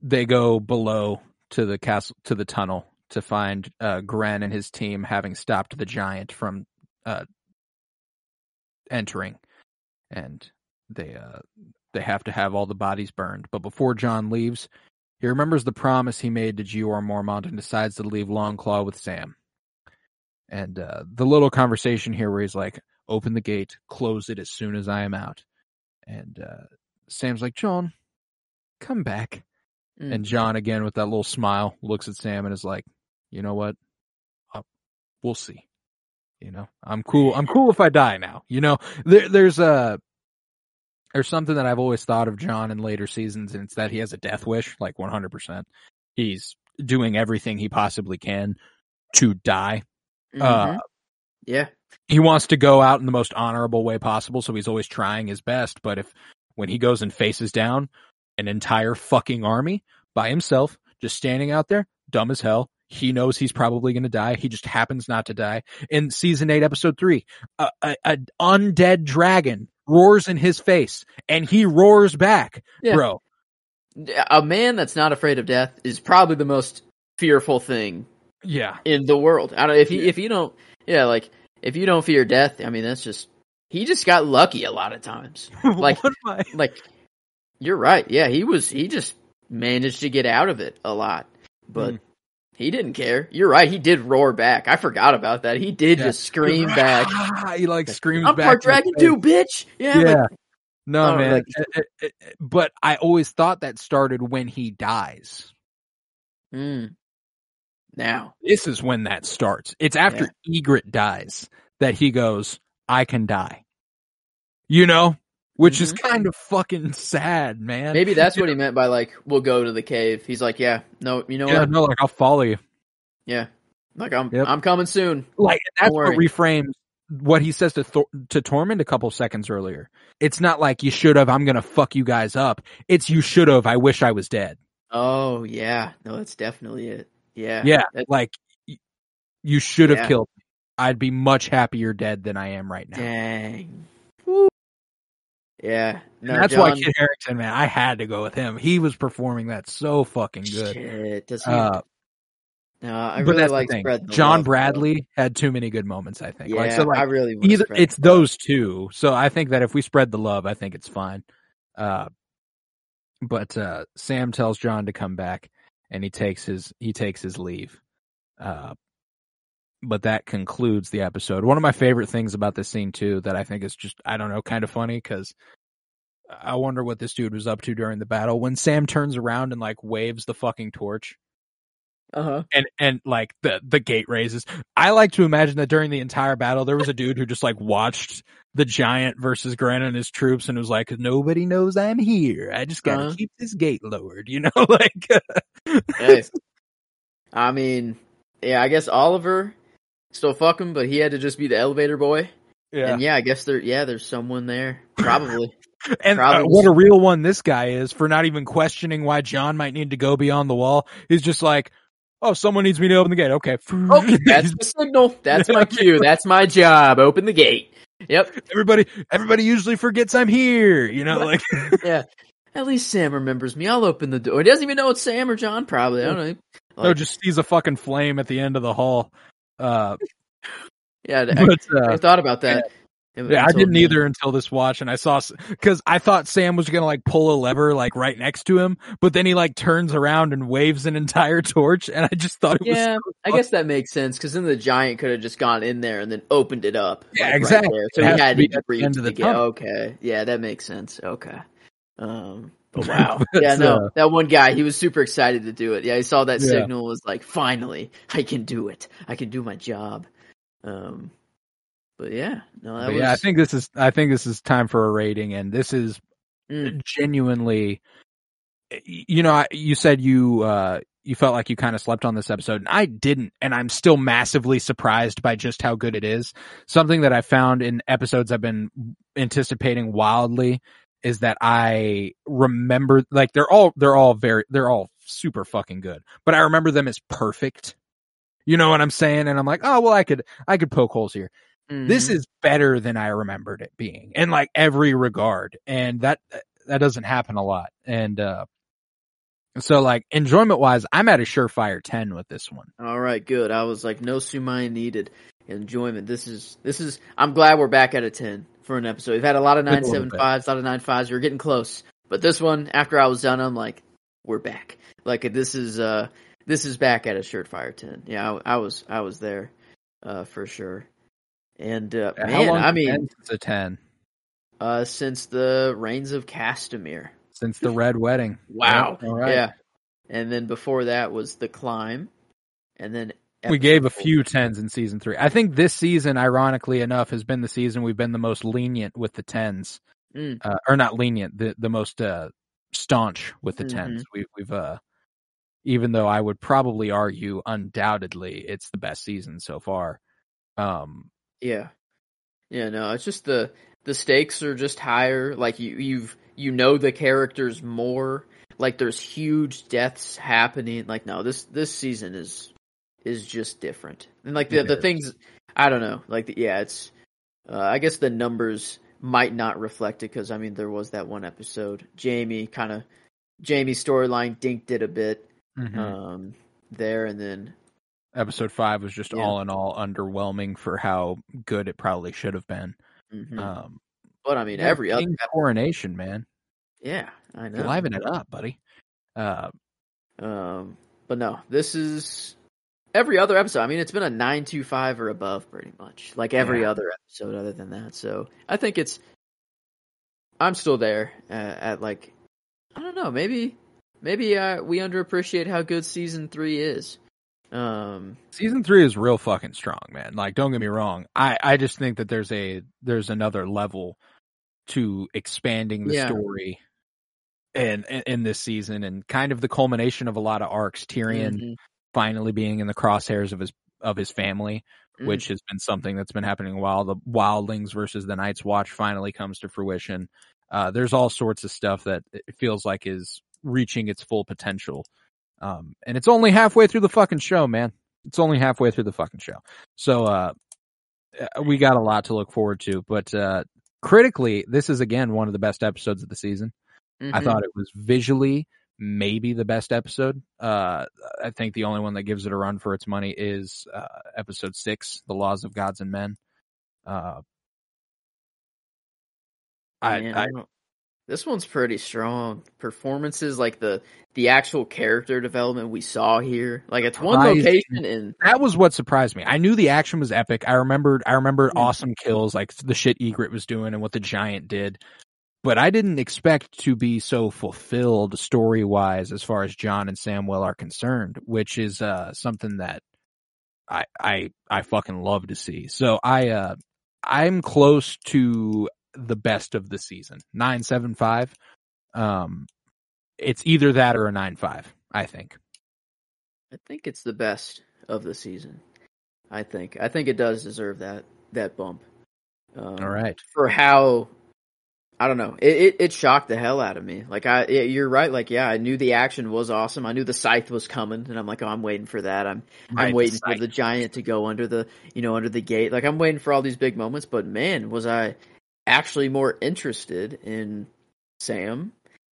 they go below to the castle to the tunnel to find uh, Grenn and his team having stopped the giant from uh, entering, and they uh, they have to have all the bodies burned. But before Jon leaves, he remembers the promise he made to Jeor Mormont and decides to leave Longclaw with Sam. And uh, the little conversation here where he's like, "Open the gate, close it as soon as I am out," and uh, Sam's like, "Jon, come back." mm. And Jon, again with that little smile, looks at Sam and is like, "You know what? Uh, we'll see. You know, I'm cool. I'm cool if I die now. You know, there, there's a there's something that I've always thought of Jon in later seasons, and it's that he has a death wish, like 100. percent He's doing everything he possibly can to die. Uh, Mhm. yeah. He wants to go out in the most honorable way possible, so he's always trying his best. But if when he goes and faces down an entire fucking army by himself, just standing out there, dumb as hell, he knows he's probably going to die. He just happens not to die. In season eight, episode three, a, a, a undead dragon roars in his face, and he roars back, Yeah. bro. a man that's not afraid of death is probably the most fearful thing Yeah, in the world. I don't if you if you don't yeah, like if you don't fear death, I mean that's just he just got lucky a lot of times. Like- What am I- Like you're right. Yeah, he was he just managed to get out of it a lot. But Mm. he didn't care. You're right, he did roar back. I forgot about that. He did Yeah. just scream back. he like screams I'm part dragon too, bitch. Yeah. Yeah. like- no, Oh, man. like- It- it- it- but I always thought that started when he dies. mm. Now. This is when that starts. It's after Ygritte dies that he goes, I can die. You know? Which is kind of fucking sad, man. Mm-hmm. Maybe that's what he meant by like we'll go to the cave. He's like, yeah, no, you know yeah, what? no, like I'll follow you. Yeah. Like I'm Yep. I'm coming soon. Like that's what reframes what he says to Thor- to Tormund a couple seconds earlier. It's not like you should have. I'm gonna fuck you guys up. It's you should have. I wish I was dead. Oh yeah, no, that's definitely it. Yeah, Yeah, That- like you should have Yeah. killed me. I'd be much happier dead than I am right now. dang. Woo. Yeah, no, that's why Jon- Kit Harington, man, I had to go with him. He was performing that so fucking good. Shit, does he? Uh, no, I but really that's like the thing. the Jon love, though. Bradley had too many good moments. I think. Yeah, like so, like I really either it's those two. So I think that if we spread the love, I think it's fine. Uh, but uh, Sam tells Jon to come back, and he takes his he takes his leave. Uh, but that concludes the episode. One of my favorite things about this scene too, that I think is just I don't know, kind of funny because I wonder what this dude was up to during the battle when Sam turns around and like waves the fucking torch Uh-huh. and and like the the gate raises. I like to imagine that during the entire battle there was a dude who just like watched the giant versus Grant and his troops and was like, nobody knows I'm here. I just gotta Uh-huh. keep this gate lowered, you know, like Hey. I mean, yeah, I guess Oliver still fuck him, but he had to just be the elevator boy. yeah. And yeah, I guess there, yeah, there's someone there, probably. And uh, what a real one this guy is for not even questioning why Jon might need to go beyond the wall. He's just like, oh, someone needs me to open the gate. Okay. okay, that's the signal. That's my cue. That's my job. Open the gate. Yep. everybody, everybody usually forgets I'm here, you know, like, Yeah. At least Sam remembers me. I'll open the door. He doesn't even know it's Sam or Jon. Probably. I don't know. no, Like, just sees a fucking flame at the end of the hall. Uh, yeah. I, uh, I thought about that. Yeah, I didn't then. either until this watch, and I saw because I thought Sam was gonna like pull a lever like right next to him, but then he like turns around and waves an entire torch, and I just thought it was Yeah, so I guess that makes sense because then the giant could have just gone in there and then opened it up. Yeah, like, right exactly. there. So It he has to had be to at the end of the to get- tunnel. Okay, yeah, that makes sense. Okay, um, but wow, But, yeah, no, uh, that one guy, he was super excited to do it. Yeah, he saw that Yeah. signal, was like, finally, I can do it. I can do my job. Um, but yeah, no, that But was yeah, I think this is I think this is time for a rating, and this is Mm. genuinely. You know, I- you said you uh you felt like you kind of slept on this episode, and I didn't, and I'm still massively surprised by just how good it is. Something that I found in episodes I've been anticipating wildly is that I remember like they're all they're all very they're all super fucking good, but I remember them as perfect. You know what I'm saying? And I'm like, oh well, I could I could poke holes here this Mhm. is better than I remembered it being in like every regard. And that, that doesn't happen a lot. And, uh, so like enjoyment wise, I'm at a surefire 10 with this one. All right, good. I was like, no sumai needed. Enjoyment. This is this is. I'm glad we're back at a ten for an episode. We've had a lot of nine seven fives, a lot of nine fives. We're getting close, but this one, after I was done, I'm like, we're back. Like this is uh this is back at a surefire ten. Yeah, I, I was I was there, uh for sure. And uh, How man, long I mean, since a 10 uh since the Rains of Castamere. since the red wedding. Wow. All right. Yeah. And then before that was the climb, and then We gave a few tens in season three. I think this season, ironically enough, has been the season we've been the most lenient with the tens, Mm. uh, or not lenient, the the most uh, staunch with the Mhm. tens. We, we've, uh, even though I would probably argue, undoubtedly, it's the best season so far. Um, Yeah. Yeah, no, it's just the the stakes are just higher. Like you you've you know the characters more. Like there's huge deaths happening. Like no, this this season is is just different. And like the It the is. things I don't know. Like the, yeah, it's uh, I guess the numbers might not reflect it because I mean there was that one episode. Jaime kind of Jaime's storyline dinked it a bit mhm. um there and then episode five was just Yeah. all in all underwhelming for how good it probably should have been. mhm. Um, but I mean yeah, every other coronation, man, yeah, I know. liven it up, buddy. Uh, Um, but no, this is every other episode. I mean, it's been a nine two five or above, pretty much. Like every Yeah. other episode, other than that. So I think it's. I'm still there uh, at like, I don't know, maybe, maybe uh, we underappreciate how good season three is. Um, season three is real fucking strong, man. Like, don't get me wrong. I, I just think that there's a there's another level to expanding the Yeah. story and in, in this season and kind of the culmination of a lot of arcs. Tyrion mhm. finally being in the crosshairs of his of his family, Mm. which has been something that's been happening while the Wildlings versus the Night's Watch finally comes to fruition. Uh, there's all sorts of stuff that it feels like is reaching its full potential. Um, and it's only halfway through the fucking show, man. It's only halfway through the fucking show. So, uh, we got a lot to look forward to, but, uh, critically, this is again one of the best episodes of the season. I Mhm. thought it was visually maybe the best episode. Uh, I think the only one that gives it a run for its money is uh, episode six, "The Laws of Gods and Men." Uh, I, I I this one's pretty strong. Performances like the the actual character development we saw here. Like it's one location and that was what surprised me. I knew the action was epic. I remembered, I remembered Mm. awesome kills like the shit Ygritte was doing and what the giant did. But I didn't expect to be so fulfilled story wise as far as Jon and Samuel are concerned, which is uh something that I I I fucking love to see. So I uh I'm close to the best of the season. Nine seven five. Um it's either that or a nine five, I think. I think it's the best of the season. I think. I think it does deserve that that bump. Um, All right. For how I don't know. It, it it shocked the hell out of me. Like I yeah, you're right. Like yeah, I knew the action was awesome. I knew the scythe was coming and I'm like, "Oh, I'm waiting for that. I'm Right, I'm the waiting for the giant to go under the, you know, under the gate. Like I'm waiting for all these big moments, but man, was I actually more interested in Sam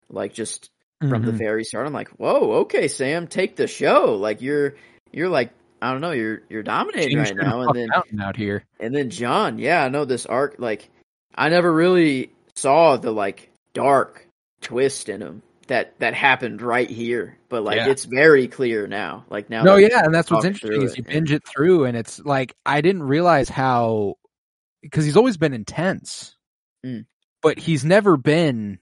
like just from the Mhm. very start. I'm like, whoa, okay, Sam, take the show. Like you're you're like I don't know, you're you're dominating right now. And then out here. and then Jon, yeah, I know this arc. Like I never really saw the like dark twist in him that that happened right here, but like Yeah. it's very clear now. Like now, No, yeah, and that's what's interesting is you binge it through, and it's like I didn't realize how because he's always been intense, Mm. but he's never been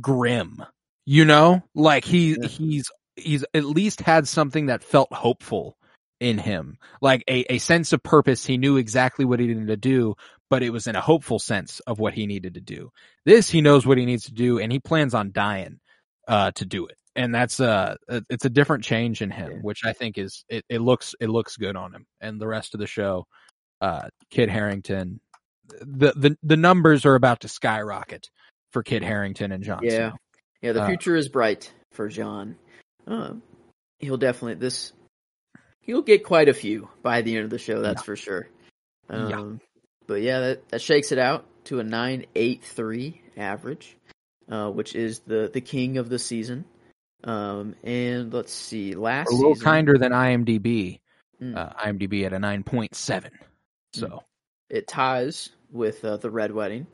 grim. You know, like he Yeah. he's he's at least had something that felt hopeful in him, like a a sense of purpose. He knew exactly what he needed to do, but it was in a hopeful sense of what he needed to do. This he knows what he needs to do, and he plans on dying uh, to do it. And that's uh, it's a different change in him, Yeah. which I think is it, it looks it looks good on him. And the rest of the show, uh, Kit Harington, the the the numbers are about to skyrocket for Kit Harington and Jon. Yeah. Snow. Yeah, the Uh, future is bright for Jon. Um, he'll definitely this. He'll get quite a few by the end of the show. That's Yeah. for sure. Yeah. Um, But yeah, that, that shakes it out to a nine eight three average, uh, which is the the king of the season. Um, and let's see, last a little season, kinder than IMDb. Mm. Uh, IMDb at a nine point seven. So it ties with uh, the Red Wedding,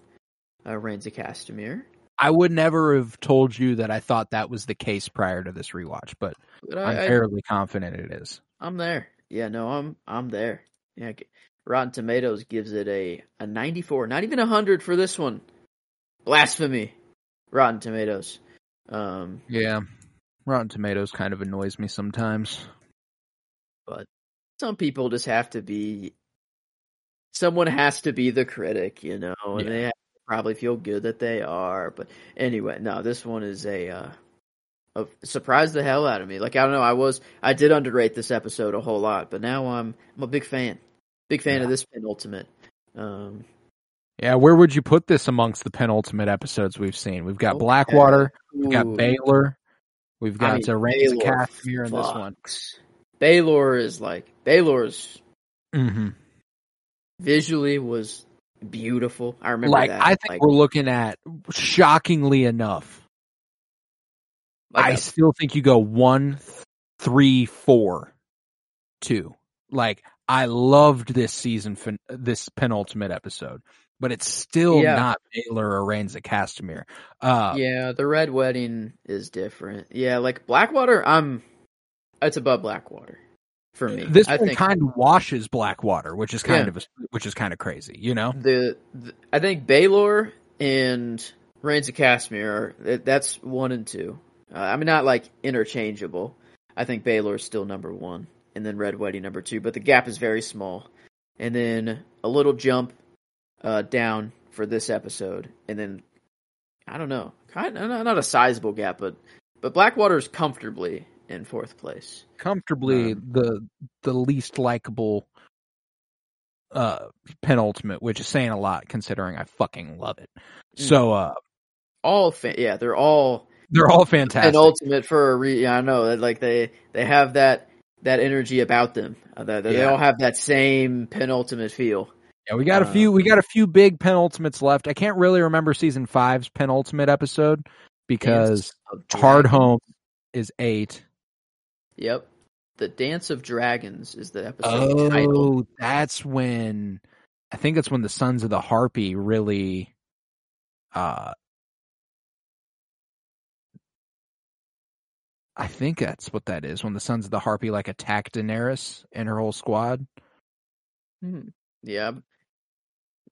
uh, Rains of Castamere. I would never have told you that I thought that was the case prior to this rewatch, but But I'm I, I, fairly confident it is. I'm there. Yeah, no, I'm I'm there. Yeah, Rotten Tomatoes gives it a a 94, not even a hundred for this one. Blasphemy. Rotten Tomatoes. Um, Yeah. Rotten Tomatoes kind of annoys me sometimes. But some people just have to be. Someone has to be the critic, you know, and Yeah. they probably feel good that they are. But anyway, no, this one is a. Uh, surprised the hell out of me. Like I don't know, I was I did underrate this episode a whole lot, but now I'm I'm a big fan. Big fan Yeah. of this penultimate. Um Yeah, where would you put this amongst the penultimate episodes we've seen? We've got Okay. Blackwater, we've got Baelor, we've got I mean, Baelor Castamere in this one. Baelor is like Baelor's hmm visually was beautiful. I remember Like that. I think like, we're looking at shockingly enough. like I a- still think you go one, th- three, four, two. Like I loved this season, fin- this penultimate episode, but it's still Yeah. not Baelor or Rains of Castamere. Uh, yeah, the Red Wedding is different. Yeah, like Blackwater, I'm it's above Blackwater for me. This I one kind of washes Blackwater, which is kind Yeah. of a, which is kind of crazy, you know. the, the I think Baelor and Rains of Castamere are that- that's one and two. Uh, I mean, not like interchangeable. I think Baelor is still number one, and then Red Wedding number two. But the gap is very small, and then a little jump uh, down for this episode, and then I don't know, kind of not a sizable gap, but but Blackwater is comfortably in fourth place. Comfortably Um, the the least likable uh penultimate, which is saying a lot considering I fucking love it. Mm. So uh All fa- yeah, they're all they're all fantastic. penultimate for a re. Yeah, I know that like they they have that that energy about them. Uh, that they Yeah. all have that same penultimate feel. Yeah, we got a few. We got a few big penultimates left. I can't really remember season five's penultimate episode because Hardhome is eight. Yep. The Dance of Dragons is the episode title. Oh, that's when I think that's when the Sons of the Harpy really. Uh, I think that's what that is when the Sons of the Harpy like attack Daenerys and her whole squad. Hmm. Yeah.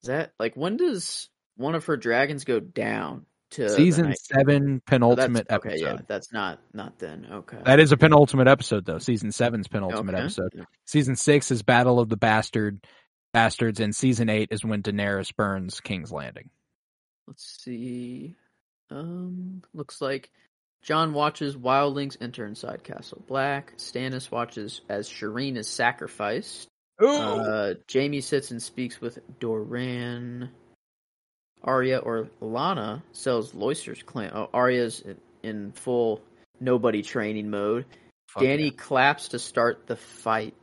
Is that like when does one of her dragons go down to Season seven Oh, penultimate okay, episode. yeah, that's not not then. Okay. That is a penultimate episode though. Season seven's penultimate Okay. episode. Season six is Battle of the Bastard Bastards, and season eight is when Daenerys burns King's Landing. Let's see. Um, looks like Jon watches wildlings enter inside Castle Black. Stannis watches as Shireen is sacrificed. Uh, Jaime sits and speaks with Doran. Arya or Lana sells Loister's clan. Oh, uh, Arya's in- in full nobody training mode. Fuck Danny yeah. claps to start the fight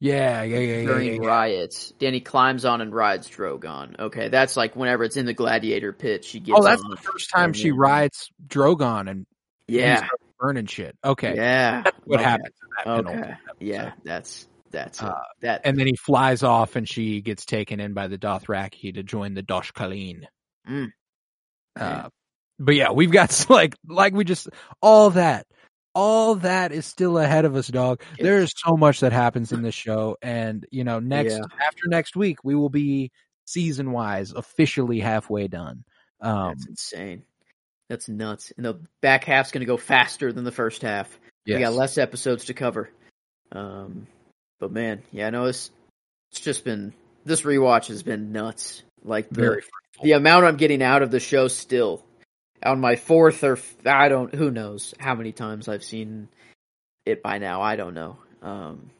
Yeah, yeah, yeah, yeah. during yeah, yeah. riots. Danny climbs on and rides Drogon. Okay, that's like whenever it's in the gladiator pit, she gets Oh, that's on. the first time she rides Drogon and Yeah, burning shit. Okay, yeah. that's what okay. happens in that penultimate Okay, yeah, that's that's it. Uh, that. And then he flies off, and she gets taken in by the Dothraki to join the Dosh Khaleen. Mm. Uh, but yeah, we've got like like we just all that, all that is still ahead of us, dog. There is so much that happens in this show, and you know, next Yeah. after next week, we will be season wise officially halfway done. Um, that's insane. That's nuts. And the back half's going to go faster than the first half. We got less episodes to cover. Um, but man, yeah, I know it's it's just been this rewatch has been nuts. Like the very the amount I'm getting out of the show still. On my fourth or I don't who knows how many times I've seen it by now. I don't know. Um,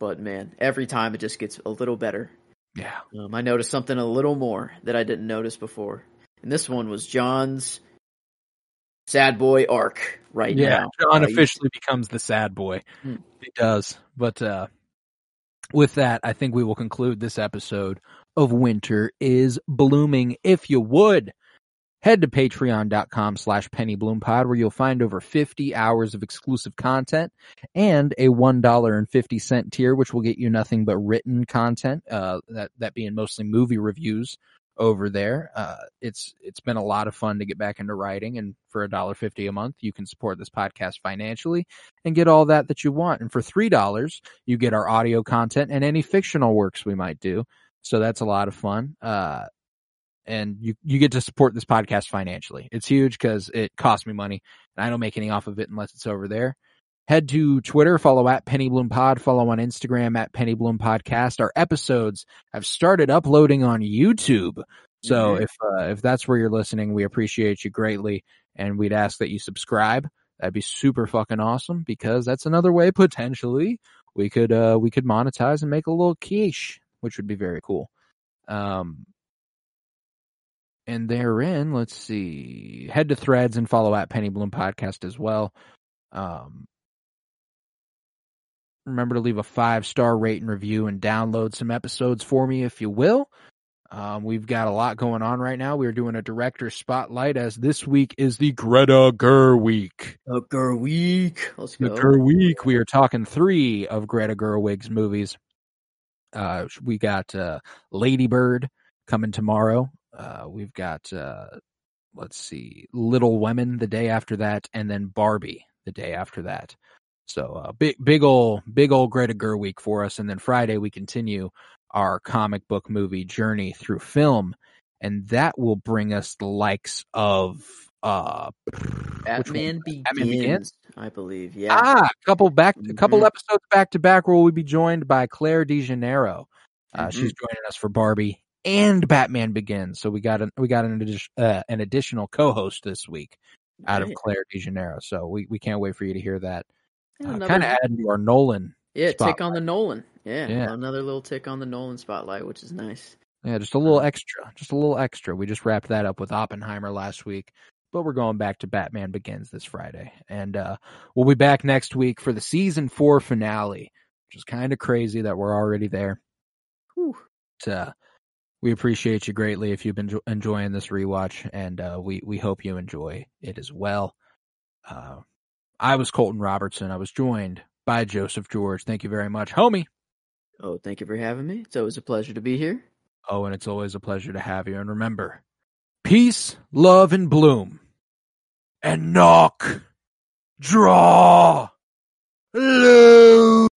but man, every time it just gets a little better. yeah. Um, I noticed something a little more that I didn't notice before, and this one was Jon's sad boy arc right Yeah, now. John Uh, officially becomes the sad boy. Hmm. He does. But uh with that, I think we will conclude this episode of Winter is Blooming. If you would, head to patreon.com slash pennybloom.pod where you'll find over 50 hours of exclusive content and a $1.50 tier, which will get you nothing but written content, uh, that, that being mostly movie reviews over there. Uh, it's it's been a lot of fun to get back into writing, and for a dollar fifty a month, you can support this podcast financially and get all that that you want. And for three dollars, you get our audio content and any fictional works we might do. So that's a lot of fun. Uh, and you you get to support this podcast financially. It's huge because it costs me money, and I don't make any off of it unless it's over there. Head to Twitter, follow at Penny Bloom Pod, follow on Instagram at Penny Bloom Podcast. Our episodes have started uploading on YouTube. So Mhm. if uh, if that's where you're listening, we appreciate you greatly, and we'd ask that you subscribe. That'd be super fucking awesome because that's another way potentially we could uh we could monetize and make a little quiche, which would be very cool. Um, and therein, let's see, head to Threads and follow at Penny Bloom Podcast as well. Um, remember to leave a five star rate and review and download some episodes for me if you will. Um, we've got a lot going on right now. We're doing a director spotlight as this week is the Greta Ger week. A girl week. Let's The go. Ger week. We are talking three of Greta Gerwig's movies. Uh, we got uh, Lady Bird coming tomorrow. Uh, we've got uh, let's see, Little Women the day after that, and then Barbie the day after that. So uh, big, big old, big old Greta Ger week for us, and then Friday we continue our comic book movie journey through film, and that will bring us the likes of uh? Batman begins, Batman Begins? I believe. Yeah. Ah, a couple back, a couple Mhm. episodes back to back where we'll be joined by Claire DeJaneiro. Uh, Mhm. She's joining us for Barbie and Batman Begins. So we got an we got an uh, an additional co-host this week out of Claire De Janeiro. So we we can't wait for you to hear that. Uh, kind of adding to our Nolan. yeah, tick on the Nolan. Yeah, Yeah. another little tick on the Nolan spotlight, which is nice. Yeah, just a little Uh-huh. extra. Just a little extra. We just wrapped that up with Oppenheimer last week, but we're going back to Batman Begins this Friday. And uh, we'll be back next week for the season four finale, which is kind of crazy that we're already there. Whew. But, uh, we appreciate you greatly if you've been enjoying this rewatch, and uh, we, we hope you enjoy it as well. Uh, I was Colton Robertson. I was joined by Joseph George. Thank you very much, homie. Oh, thank you for having me. It's always a pleasure to be here. Oh, and it's always a pleasure to have you. And remember, peace, love, and bloom. And knock, draw, lose.